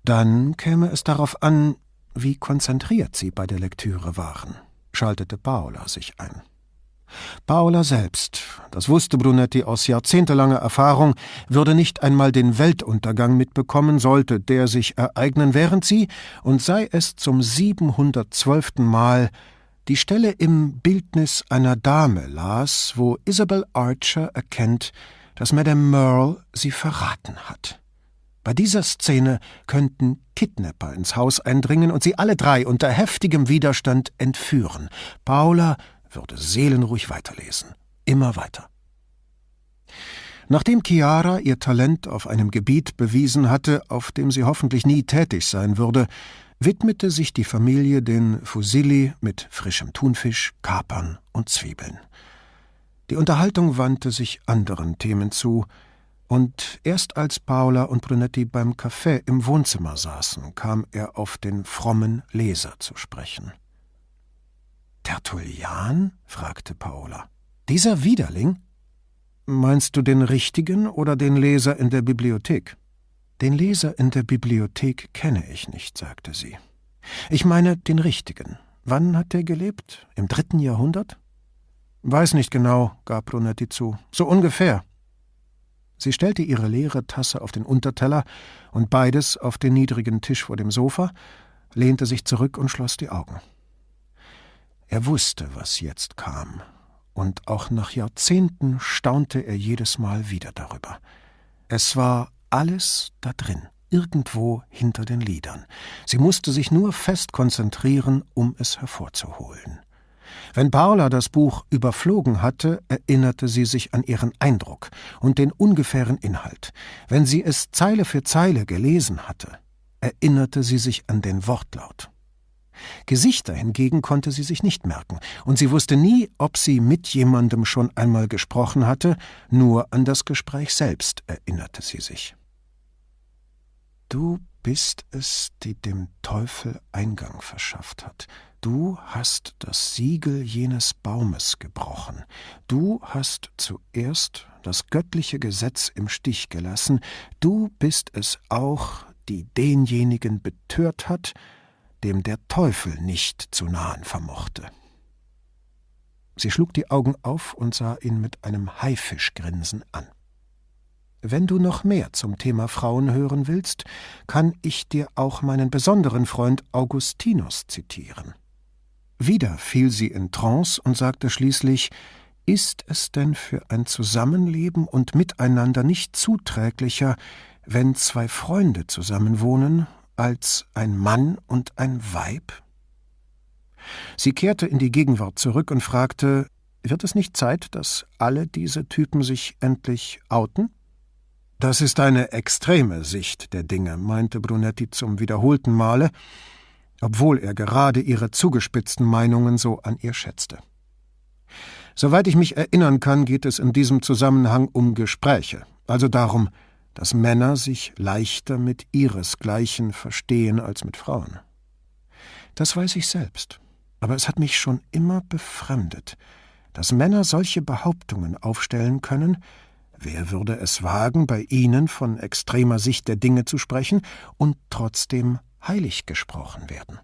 Dann käme es darauf an, wie konzentriert sie bei der Lektüre waren, schaltete Paola sich ein. Paola selbst, das wusste Brunetti aus jahrzehntelanger Erfahrung, würde nicht einmal den Weltuntergang mitbekommen, sollte der sich ereignen, während sie, und sei es zum siebenhundertzwölften Mal, die Stelle im Bildnis einer Dame las, wo Isabel Archer erkennt, dass Madame Merle sie verraten hat. Bei dieser Szene könnten Kidnapper ins Haus eindringen und sie alle drei unter heftigem Widerstand entführen. Paula würde seelenruhig weiterlesen. Immer weiter. Nachdem Chiara ihr Talent auf einem Gebiet bewiesen hatte, auf dem sie hoffentlich nie tätig sein würde, widmete sich die Familie den Fusilli mit frischem Thunfisch, Kapern und Zwiebeln. Die Unterhaltung wandte sich anderen Themen zu, und erst als Paula und Brunetti beim Café im Wohnzimmer saßen, kam er auf den frommen Leser zu sprechen. Tertullian? fragte Paula. Dieser Widerling? Meinst du den richtigen oder den Leser in der Bibliothek? Den Leser in der Bibliothek kenne ich nicht, sagte sie. Ich meine den richtigen. Wann hat er gelebt? Im dritten Jahrhundert? Weiß nicht genau, gab Brunetti zu. So ungefähr. Sie stellte ihre leere Tasse auf den Unterteller und beides auf den niedrigen Tisch vor dem Sofa, lehnte sich zurück und schloss die Augen. Er wusste, was jetzt kam, und auch nach Jahrzehnten staunte er jedes Mal wieder darüber. Es war alles da drin, irgendwo hinter den Lidern. Sie musste sich nur fest konzentrieren, um es hervorzuholen. Wenn Paula das Buch überflogen hatte, erinnerte sie sich an ihren Eindruck und den ungefähren Inhalt. Wenn sie es Zeile für Zeile gelesen hatte, erinnerte sie sich an den Wortlaut. Gesichter hingegen konnte sie sich nicht merken, und sie wusste nie, ob sie mit jemandem schon einmal gesprochen hatte, nur an das Gespräch selbst erinnerte sie sich. Du bist es, die dem Teufel Eingang verschafft hat, Du hast das Siegel jenes Baumes gebrochen. Du hast zuerst das göttliche Gesetz im Stich gelassen. Du bist es auch, die denjenigen betört hat, dem der Teufel nicht zu nahen vermochte. Sie schlug die Augen auf und sah ihn mit einem Haifischgrinsen an. Wenn du noch mehr zum Thema Frauen hören willst, kann ich dir auch meinen besonderen Freund Augustinus zitieren. Wieder fiel sie in Trance und sagte schließlich Ist es denn für ein Zusammenleben und Miteinander nicht zuträglicher, wenn zwei Freunde zusammenwohnen, als ein Mann und ein Weib? Sie kehrte in die Gegenwart zurück und fragte Wird es nicht Zeit, dass alle diese Typen sich endlich outen? Das ist eine extreme Sicht der Dinge, meinte Brunetti zum wiederholten Male, obwohl er gerade ihre zugespitzten Meinungen so an ihr schätzte. Soweit ich mich erinnern kann, geht es in diesem Zusammenhang um Gespräche, also darum, dass Männer sich leichter mit ihresgleichen verstehen als mit Frauen. Das weiß ich selbst, aber es hat mich schon immer befremdet, dass Männer solche Behauptungen aufstellen können, wer würde es wagen, bei ihnen von extremer Sicht der Dinge zu sprechen und trotzdem heilig gesprochen werden.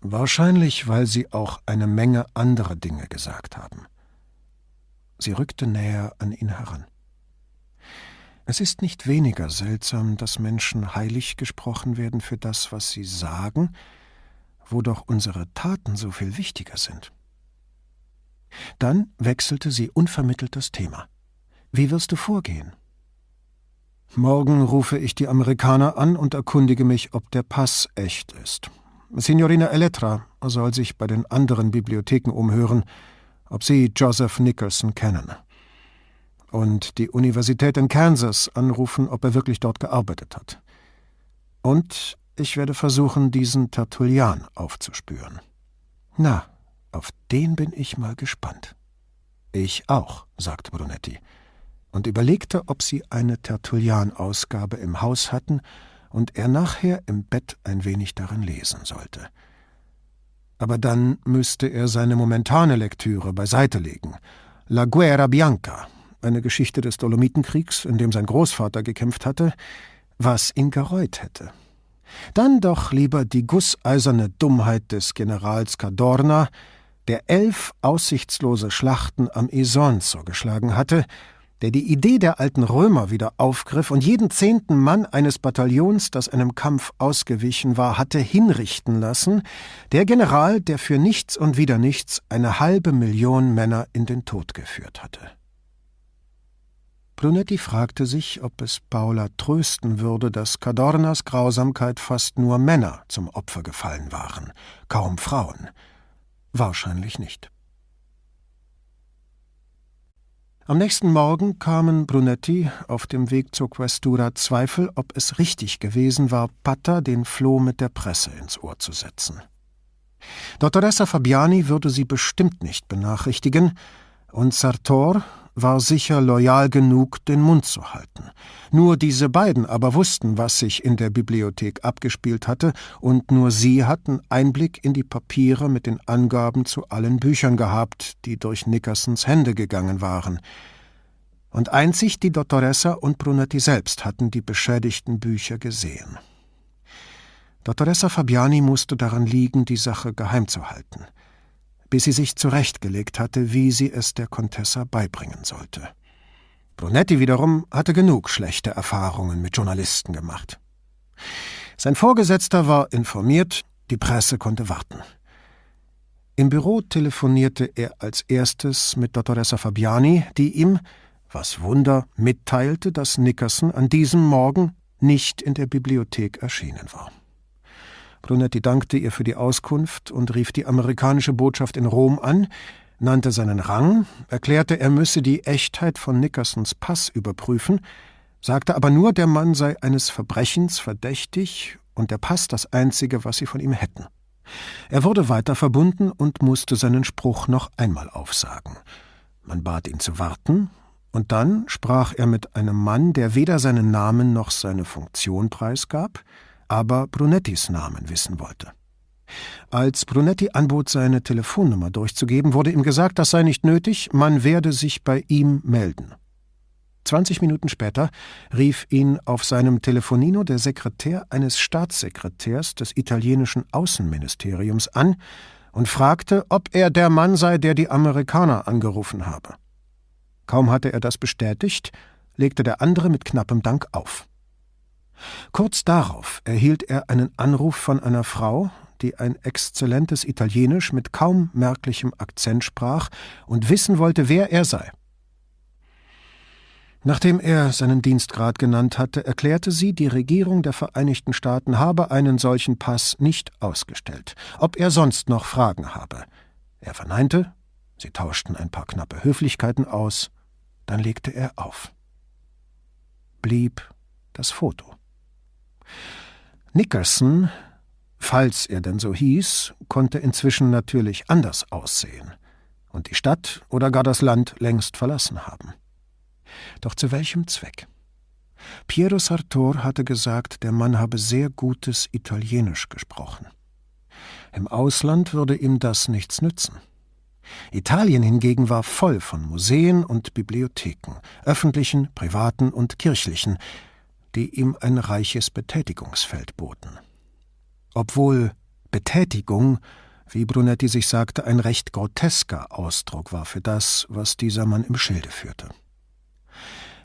Wahrscheinlich, weil sie auch eine Menge anderer Dinge gesagt haben. Sie rückte näher an ihn heran. Es ist nicht weniger seltsam, dass Menschen heilig gesprochen werden für das, was sie sagen, wo doch unsere Taten so viel wichtiger sind. Dann wechselte sie unvermittelt das Thema. Wie wirst du vorgehen? Morgen rufe ich die Amerikaner an und erkundige mich, ob der Pass echt ist. Signorina Elettra soll sich bei den anderen Bibliotheken umhören, ob sie Joseph Nicholson kennen. Und die Universität in Kansas anrufen, ob er wirklich dort gearbeitet hat. Und ich werde versuchen, diesen Tertullian aufzuspüren. Na, auf den bin ich mal gespannt. Ich auch, sagte Brunetti, und überlegte, ob sie eine Tertullian-Ausgabe im Haus hatten und er nachher im Bett ein wenig darin lesen sollte. Aber dann müsste er seine momentane Lektüre beiseite legen. La Guerra Bianca, eine Geschichte des Dolomitenkriegs, in dem sein Großvater gekämpft hatte, was ihn gereut hätte. Dann doch lieber die gusseiserne Dummheit des Generals Cadorna, der elf aussichtslose Schlachten am Isonzo geschlagen hatte, der die Idee der alten Römer wieder aufgriff und jeden zehnten Mann eines Bataillons, das einem Kampf ausgewichen war, hatte hinrichten lassen, der General, der für nichts und wieder nichts eine halbe Million Männer in den Tod geführt hatte. Brunetti fragte sich, ob es Paula trösten würde, dass Cadornas Grausamkeit fast nur Männer zum Opfer gefallen waren, kaum Frauen. Wahrscheinlich nicht. Am nächsten Morgen kamen Brunetti auf dem Weg zur Questura Zweifel, ob es richtig gewesen war, Patta den Floh mit der Presse ins Ohr zu setzen. Dottoressa Fabiani würde sie bestimmt nicht benachrichtigen, und Sartor war sicher loyal genug, den Mund zu halten. Nur diese beiden aber wussten, was sich in der Bibliothek abgespielt hatte, und nur sie hatten Einblick in die Papiere mit den Angaben zu allen Büchern gehabt, die durch Nickersons Hände gegangen waren. Und einzig die Dottoressa und Brunetti selbst hatten die beschädigten Bücher gesehen. Dottoressa Fabiani musste daran liegen, die Sache geheim zu halten bis sie sich zurechtgelegt hatte, wie sie es der Contessa beibringen sollte. Brunetti wiederum hatte genug schlechte Erfahrungen mit Journalisten gemacht. Sein Vorgesetzter war informiert, die Presse konnte warten. Im Büro telefonierte er als erstes mit Dottoressa Fabiani, die ihm, was Wunder, mitteilte, dass Nickerson an diesem Morgen nicht in der Bibliothek erschienen war. Brunetti dankte ihr für die Auskunft und rief die amerikanische Botschaft in Rom an, nannte seinen Rang, erklärte, er müsse die Echtheit von Nickersons Pass überprüfen, sagte aber nur, der Mann sei eines Verbrechens verdächtig und der Pass das einzige, was sie von ihm hätten. Er wurde weiter verbunden und musste seinen Spruch noch einmal aufsagen. Man bat ihn zu warten, und dann sprach er mit einem Mann, der weder seinen Namen noch seine Funktion preisgab, aber Brunettis Namen wissen wollte. Als Brunetti anbot, seine Telefonnummer durchzugeben, wurde ihm gesagt, das sei nicht nötig, man werde sich bei ihm melden. Zwanzig Minuten später rief ihn auf seinem Telefonino der Sekretär eines Staatssekretärs des italienischen Außenministeriums an und fragte, ob er der Mann sei, der die Amerikaner angerufen habe. Kaum hatte er das bestätigt, legte der andere mit knappem Dank auf. Kurz darauf erhielt er einen Anruf von einer Frau, die ein exzellentes Italienisch mit kaum merklichem Akzent sprach und wissen wollte, wer er sei. Nachdem er seinen Dienstgrad genannt hatte, erklärte sie, die Regierung der Vereinigten Staaten habe einen solchen Pass nicht ausgestellt, ob er sonst noch Fragen habe. Er verneinte, sie tauschten ein paar knappe Höflichkeiten aus, dann legte er auf. Blieb das Foto. Nickerson, falls er denn so hieß, konnte inzwischen natürlich anders aussehen und die Stadt oder gar das Land längst verlassen haben. Doch zu welchem Zweck? Piero Sartor hatte gesagt, der Mann habe sehr gutes Italienisch gesprochen. Im Ausland würde ihm das nichts nützen. Italien hingegen war voll von Museen und Bibliotheken, öffentlichen, privaten und kirchlichen, die ihm ein reiches Betätigungsfeld boten. Obwohl Betätigung, wie Brunetti sich sagte, ein recht grotesker Ausdruck war für das, was dieser Mann im Schilde führte.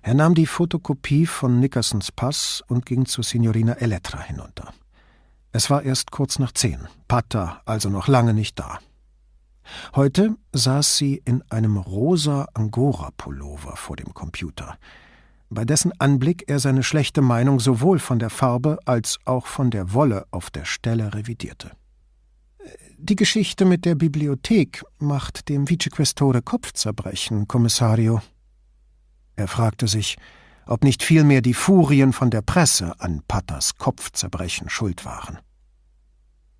Er nahm die Fotokopie von Nickersons Pass und ging zu Signorina Elettra hinunter. Es war erst kurz nach zehn, Pata also noch lange nicht da. Heute saß sie in einem rosa Angora-Pullover vor dem Computer. Bei dessen Anblick er seine schlechte Meinung sowohl von der Farbe als auch von der Wolle auf der Stelle revidierte. Die Geschichte mit der Bibliothek macht dem Vicequestore Kopfzerbrechen, Kommissario. Er fragte sich, ob nicht vielmehr die Furien von der Presse an Patters Kopfzerbrechen schuld waren.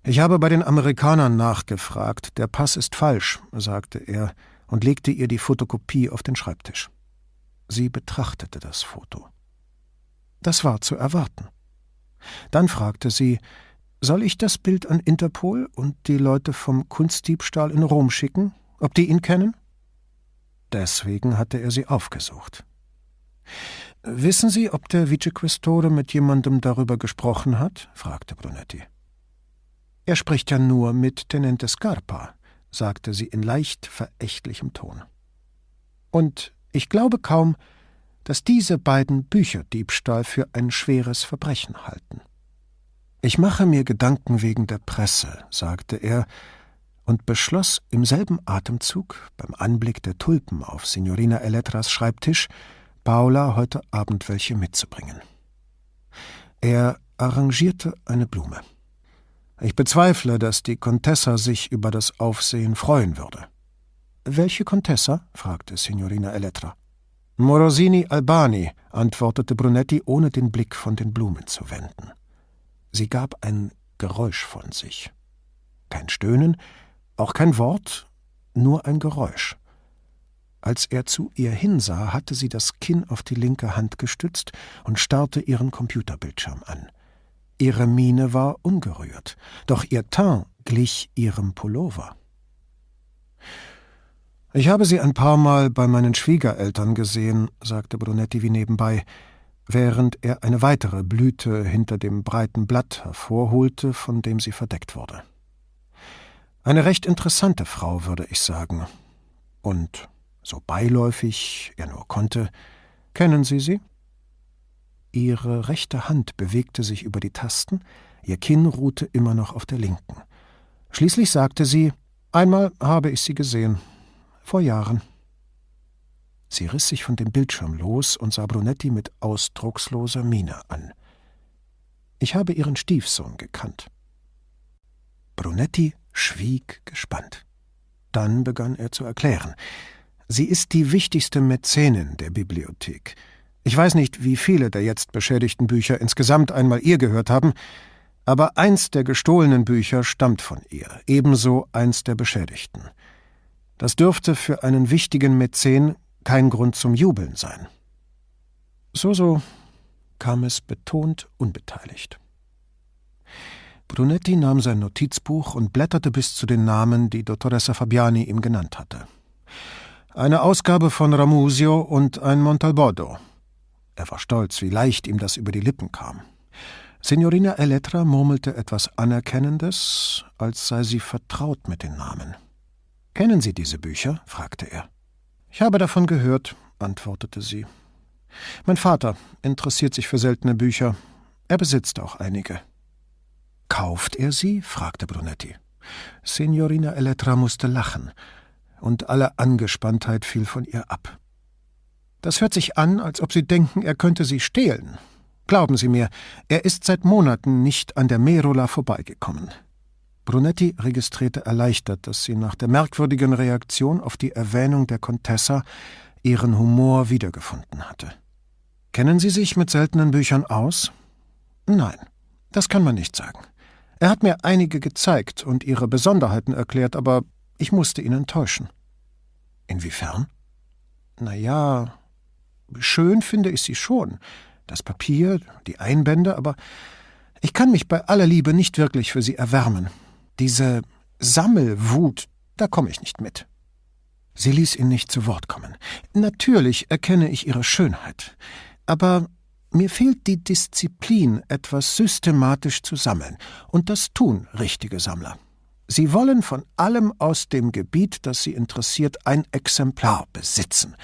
Ich habe bei den Amerikanern nachgefragt, der Pass ist falsch, sagte er und legte ihr die Fotokopie auf den Schreibtisch. Sie betrachtete das Foto. Das war zu erwarten. Dann fragte sie, soll ich das Bild an Interpol und die Leute vom Kunstdiebstahl in Rom schicken, ob die ihn kennen? Deswegen hatte er sie aufgesucht. Wissen Sie, ob der Vicequestore mit jemandem darüber gesprochen hat? fragte Brunetti. Er spricht ja nur mit Tenente Scarpa, sagte sie in leicht verächtlichem Ton. Und ich glaube kaum, dass diese beiden Bücherdiebstahl für ein schweres Verbrechen halten. Ich mache mir Gedanken wegen der Presse, sagte er und beschloss im selben Atemzug, beim Anblick der Tulpen auf Signorina Eletras Schreibtisch, Paula heute Abend welche mitzubringen. Er arrangierte eine Blume. Ich bezweifle, dass die Contessa sich über das Aufsehen freuen würde. Welche Contessa? fragte Signorina Elettra. Morosini Albani, antwortete Brunetti, ohne den Blick von den Blumen zu wenden. Sie gab ein Geräusch von sich. Kein Stöhnen, auch kein Wort, nur ein Geräusch. Als er zu ihr hinsah, hatte sie das Kinn auf die linke Hand gestützt und starrte ihren Computerbildschirm an. Ihre Miene war ungerührt, doch ihr Teint glich ihrem Pullover. Ich habe sie ein paar Mal bei meinen Schwiegereltern gesehen, sagte Brunetti wie nebenbei, während er eine weitere Blüte hinter dem breiten Blatt hervorholte, von dem sie verdeckt wurde. Eine recht interessante Frau, würde ich sagen. Und so beiläufig er nur konnte. Kennen Sie sie? Ihre rechte Hand bewegte sich über die Tasten, ihr Kinn ruhte immer noch auf der linken. Schließlich sagte sie Einmal habe ich sie gesehen. Vor Jahren. Sie riss sich von dem Bildschirm los und sah Brunetti mit ausdrucksloser Miene an. Ich habe ihren Stiefsohn gekannt. Brunetti schwieg gespannt. Dann begann er zu erklären. Sie ist die wichtigste Mäzenin der Bibliothek. Ich weiß nicht, wie viele der jetzt beschädigten Bücher insgesamt einmal ihr gehört haben, aber eins der gestohlenen Bücher stammt von ihr, ebenso eins der beschädigten. Das dürfte für einen wichtigen Mäzen kein Grund zum Jubeln sein. So, so kam es betont unbeteiligt. Brunetti nahm sein Notizbuch und blätterte bis zu den Namen, die Dottoressa Fabiani ihm genannt hatte. Eine Ausgabe von Ramusio und ein Montalbordo. Er war stolz, wie leicht ihm das über die Lippen kam. Signorina Elettra murmelte etwas Anerkennendes, als sei sie vertraut mit den Namen. Kennen Sie diese Bücher? fragte er. Ich habe davon gehört, antwortete sie. Mein Vater interessiert sich für seltene Bücher. Er besitzt auch einige. Kauft er sie? fragte Brunetti. Signorina Elettra musste lachen und alle Angespanntheit fiel von ihr ab. Das hört sich an, als ob Sie denken, er könnte sie stehlen. Glauben Sie mir, er ist seit Monaten nicht an der Merola vorbeigekommen. Brunetti registrierte erleichtert, dass sie nach der merkwürdigen Reaktion auf die Erwähnung der Contessa ihren Humor wiedergefunden hatte. Kennen Sie sich mit seltenen Büchern aus? Nein, das kann man nicht sagen. Er hat mir einige gezeigt und ihre Besonderheiten erklärt, aber ich musste ihn enttäuschen. Inwiefern? Na ja, schön finde ich sie schon. Das Papier, die Einbände, aber ich kann mich bei aller Liebe nicht wirklich für sie erwärmen. Diese Sammelwut, da komme ich nicht mit. Sie ließ ihn nicht zu Wort kommen. Natürlich erkenne ich ihre Schönheit, aber mir fehlt die Disziplin, etwas systematisch zu sammeln, und das tun richtige Sammler. Sie wollen von allem aus dem Gebiet, das Sie interessiert, ein Exemplar besitzen.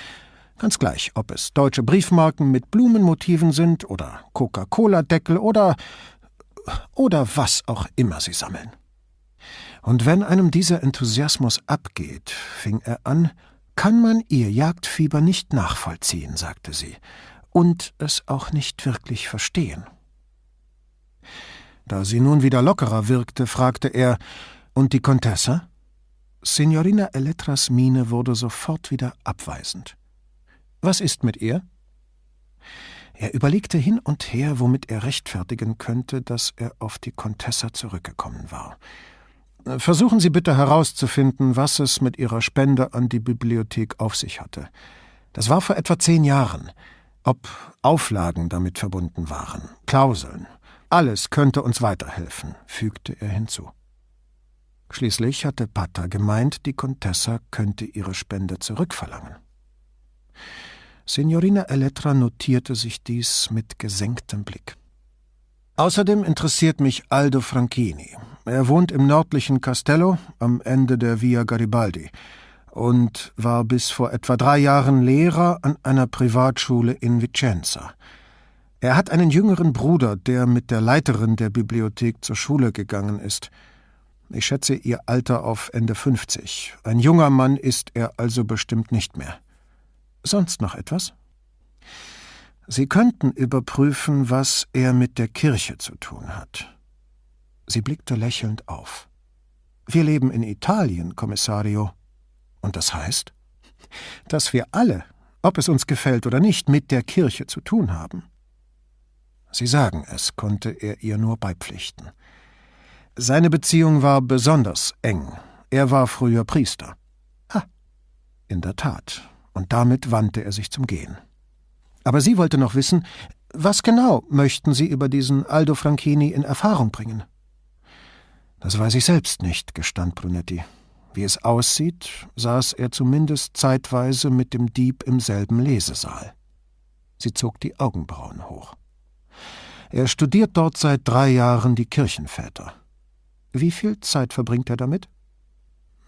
Ganz gleich, ob es deutsche Briefmarken mit Blumenmotiven sind oder Coca-Cola-Deckel oder oder was auch immer Sie sammeln. Und wenn einem dieser Enthusiasmus abgeht, fing er an, kann man ihr Jagdfieber nicht nachvollziehen, sagte sie. und es auch nicht wirklich verstehen. Da sie nun wieder lockerer wirkte, fragte er Und die Contessa? Signorina Elettras Miene wurde sofort wieder abweisend. Was ist mit ihr? Er überlegte hin und her, womit er rechtfertigen könnte, dass er auf die Contessa zurückgekommen war. Versuchen Sie bitte herauszufinden, was es mit Ihrer Spende an die Bibliothek auf sich hatte. Das war vor etwa zehn Jahren. Ob Auflagen damit verbunden waren, Klauseln. Alles könnte uns weiterhelfen, fügte er hinzu. Schließlich hatte Pata gemeint, die Contessa könnte ihre Spende zurückverlangen. Signorina Elettra notierte sich dies mit gesenktem Blick. Außerdem interessiert mich Aldo Franchini. Er wohnt im nördlichen Castello am Ende der Via Garibaldi und war bis vor etwa drei Jahren Lehrer an einer Privatschule in Vicenza. Er hat einen jüngeren Bruder, der mit der Leiterin der Bibliothek zur Schule gegangen ist. Ich schätze ihr Alter auf Ende 50. Ein junger Mann ist er also bestimmt nicht mehr. Sonst noch etwas? Sie könnten überprüfen, was er mit der Kirche zu tun hat. Sie blickte lächelnd auf. Wir leben in Italien, Kommissario. Und das heißt, dass wir alle, ob es uns gefällt oder nicht, mit der Kirche zu tun haben. Sie sagen es, konnte er ihr nur beipflichten. Seine Beziehung war besonders eng. Er war früher Priester. Ha, in der Tat, und damit wandte er sich zum Gehen. Aber sie wollte noch wissen, was genau möchten Sie über diesen Aldo Franchini in Erfahrung bringen? Das weiß ich selbst nicht, gestand Brunetti. Wie es aussieht, saß er zumindest zeitweise mit dem Dieb im selben Lesesaal. Sie zog die Augenbrauen hoch. Er studiert dort seit drei Jahren die Kirchenväter. Wie viel Zeit verbringt er damit?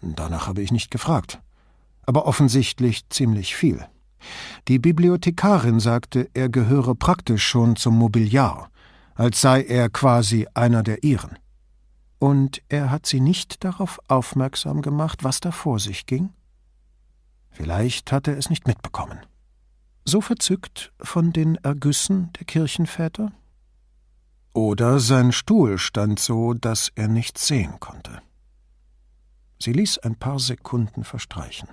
Danach habe ich nicht gefragt aber offensichtlich ziemlich viel. Die Bibliothekarin sagte, er gehöre praktisch schon zum Mobiliar, als sei er quasi einer der ihren. Und er hat sie nicht darauf aufmerksam gemacht, was da vor sich ging? Vielleicht hat er es nicht mitbekommen. So verzückt von den Ergüssen der Kirchenväter? Oder sein Stuhl stand so, dass er nichts sehen konnte. Sie ließ ein paar Sekunden verstreichen.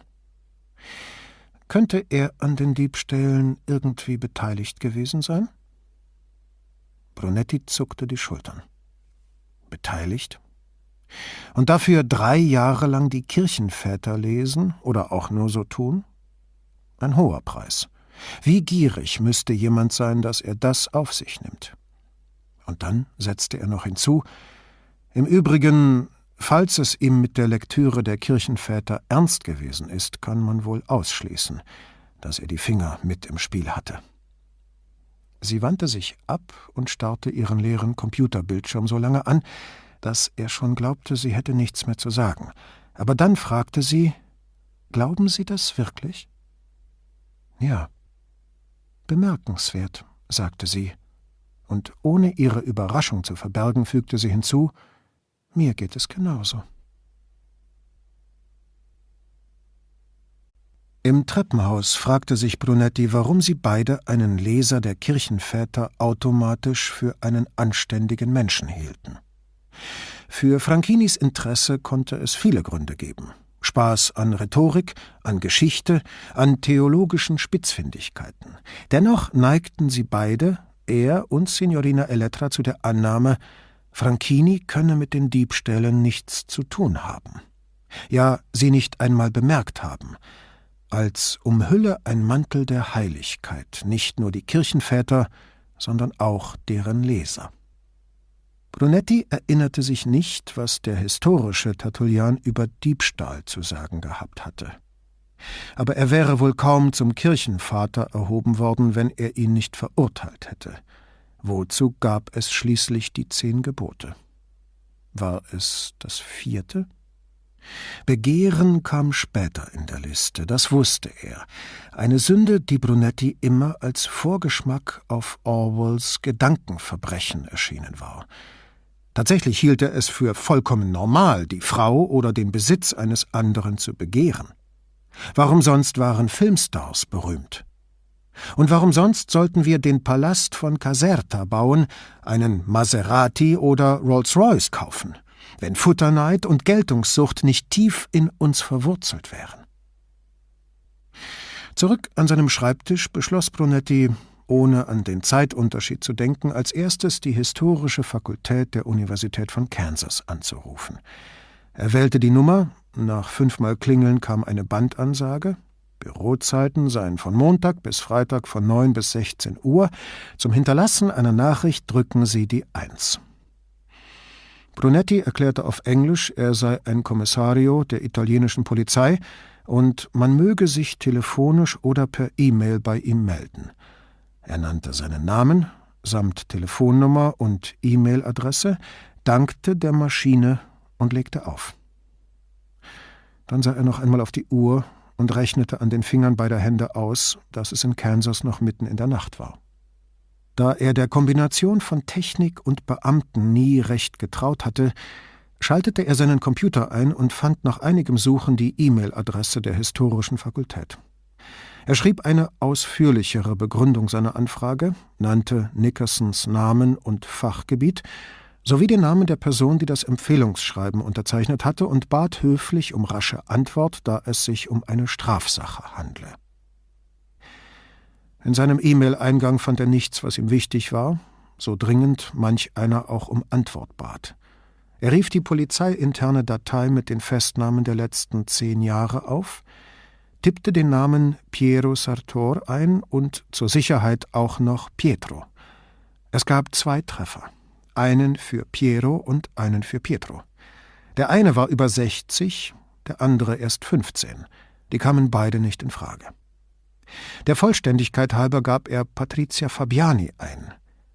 Könnte er an den Diebstählen irgendwie beteiligt gewesen sein? Brunetti zuckte die Schultern. Beteiligt? Und dafür drei Jahre lang die Kirchenväter lesen oder auch nur so tun? Ein hoher Preis. Wie gierig müsste jemand sein, dass er das auf sich nimmt? Und dann setzte er noch hinzu Im Übrigen Falls es ihm mit der Lektüre der Kirchenväter ernst gewesen ist, kann man wohl ausschließen, dass er die Finger mit im Spiel hatte. Sie wandte sich ab und starrte ihren leeren Computerbildschirm so lange an, dass er schon glaubte, sie hätte nichts mehr zu sagen. Aber dann fragte sie Glauben Sie das wirklich? Ja. Bemerkenswert, sagte sie, und ohne ihre Überraschung zu verbergen, fügte sie hinzu mir geht es genauso. Im Treppenhaus fragte sich Brunetti, warum sie beide einen Leser der Kirchenväter automatisch für einen anständigen Menschen hielten. Für Franchinis Interesse konnte es viele Gründe geben. Spaß an Rhetorik, an Geschichte, an theologischen Spitzfindigkeiten. Dennoch neigten sie beide, er und Signorina Elettra, zu der Annahme, Franchini könne mit den Diebstählen nichts zu tun haben. Ja, sie nicht einmal bemerkt haben. Als umhülle ein Mantel der Heiligkeit nicht nur die Kirchenväter, sondern auch deren Leser. Brunetti erinnerte sich nicht, was der historische Tertullian über Diebstahl zu sagen gehabt hatte. Aber er wäre wohl kaum zum Kirchenvater erhoben worden, wenn er ihn nicht verurteilt hätte. Wozu gab es schließlich die zehn Gebote? War es das vierte? Begehren kam später in der Liste, das wusste er. Eine Sünde, die Brunetti immer als Vorgeschmack auf Orwells Gedankenverbrechen erschienen war. Tatsächlich hielt er es für vollkommen normal, die Frau oder den Besitz eines anderen zu begehren. Warum sonst waren Filmstars berühmt? Und warum sonst sollten wir den Palast von Caserta bauen, einen Maserati oder Rolls-Royce kaufen, wenn Futterneid und Geltungssucht nicht tief in uns verwurzelt wären? Zurück an seinem Schreibtisch beschloss Brunetti, ohne an den Zeitunterschied zu denken, als erstes die historische Fakultät der Universität von Kansas anzurufen. Er wählte die Nummer, nach fünfmal Klingeln kam eine Bandansage, Bürozeiten seien von Montag bis Freitag von 9 bis 16 Uhr. Zum Hinterlassen einer Nachricht drücken Sie die Eins. Brunetti erklärte auf Englisch, er sei ein Kommissario der italienischen Polizei und man möge sich telefonisch oder per E-Mail bei ihm melden. Er nannte seinen Namen samt Telefonnummer und E-Mail-Adresse, dankte der Maschine und legte auf. Dann sah er noch einmal auf die Uhr und rechnete an den Fingern beider Hände aus, dass es in Kansas noch mitten in der Nacht war. Da er der Kombination von Technik und Beamten nie recht getraut hatte, schaltete er seinen Computer ein und fand nach einigem Suchen die E-Mail-Adresse der historischen Fakultät. Er schrieb eine ausführlichere Begründung seiner Anfrage, nannte Nickersons Namen und Fachgebiet sowie den Namen der Person, die das Empfehlungsschreiben unterzeichnet hatte, und bat höflich um rasche Antwort, da es sich um eine Strafsache handle. In seinem E-Mail-Eingang fand er nichts, was ihm wichtig war, so dringend manch einer auch um Antwort bat. Er rief die polizeiinterne Datei mit den Festnahmen der letzten zehn Jahre auf, tippte den Namen Piero Sartor ein und zur Sicherheit auch noch Pietro. Es gab zwei Treffer einen für Piero und einen für Pietro. Der eine war über 60, der andere erst 15. Die kamen beide nicht in Frage. Der Vollständigkeit halber gab er Patricia Fabiani ein,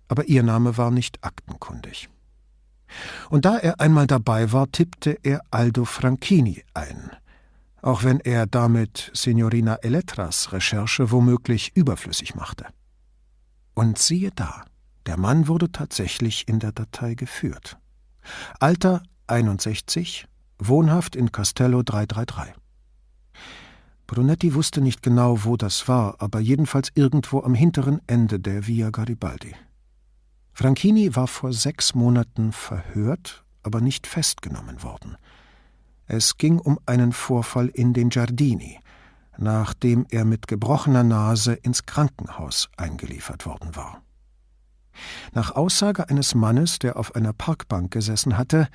aber ihr Name war nicht aktenkundig. Und da er einmal dabei war, tippte er Aldo Franchini ein, auch wenn er damit Signorina Elettras Recherche womöglich überflüssig machte. Und siehe da, der Mann wurde tatsächlich in der Datei geführt. Alter 61, wohnhaft in Castello 333. Brunetti wusste nicht genau, wo das war, aber jedenfalls irgendwo am hinteren Ende der Via Garibaldi. Franchini war vor sechs Monaten verhört, aber nicht festgenommen worden. Es ging um einen Vorfall in den Giardini, nachdem er mit gebrochener Nase ins Krankenhaus eingeliefert worden war. Nach Aussage eines Mannes, der auf einer Parkbank gesessen hatte,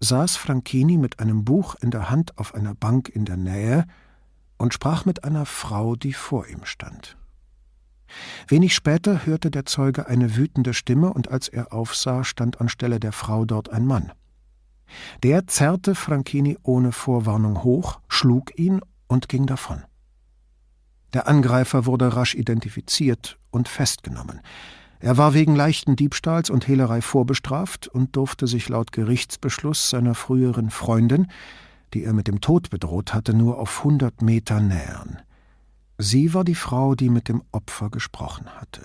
saß Franchini mit einem Buch in der Hand auf einer Bank in der Nähe und sprach mit einer Frau, die vor ihm stand. Wenig später hörte der Zeuge eine wütende Stimme, und als er aufsah, stand anstelle der Frau dort ein Mann. Der zerrte Franchini ohne Vorwarnung hoch, schlug ihn und ging davon. Der Angreifer wurde rasch identifiziert und festgenommen. Er war wegen leichten Diebstahls und Hehlerei vorbestraft und durfte sich laut Gerichtsbeschluss seiner früheren Freundin, die er mit dem Tod bedroht hatte, nur auf hundert Meter nähern. Sie war die Frau, die mit dem Opfer gesprochen hatte.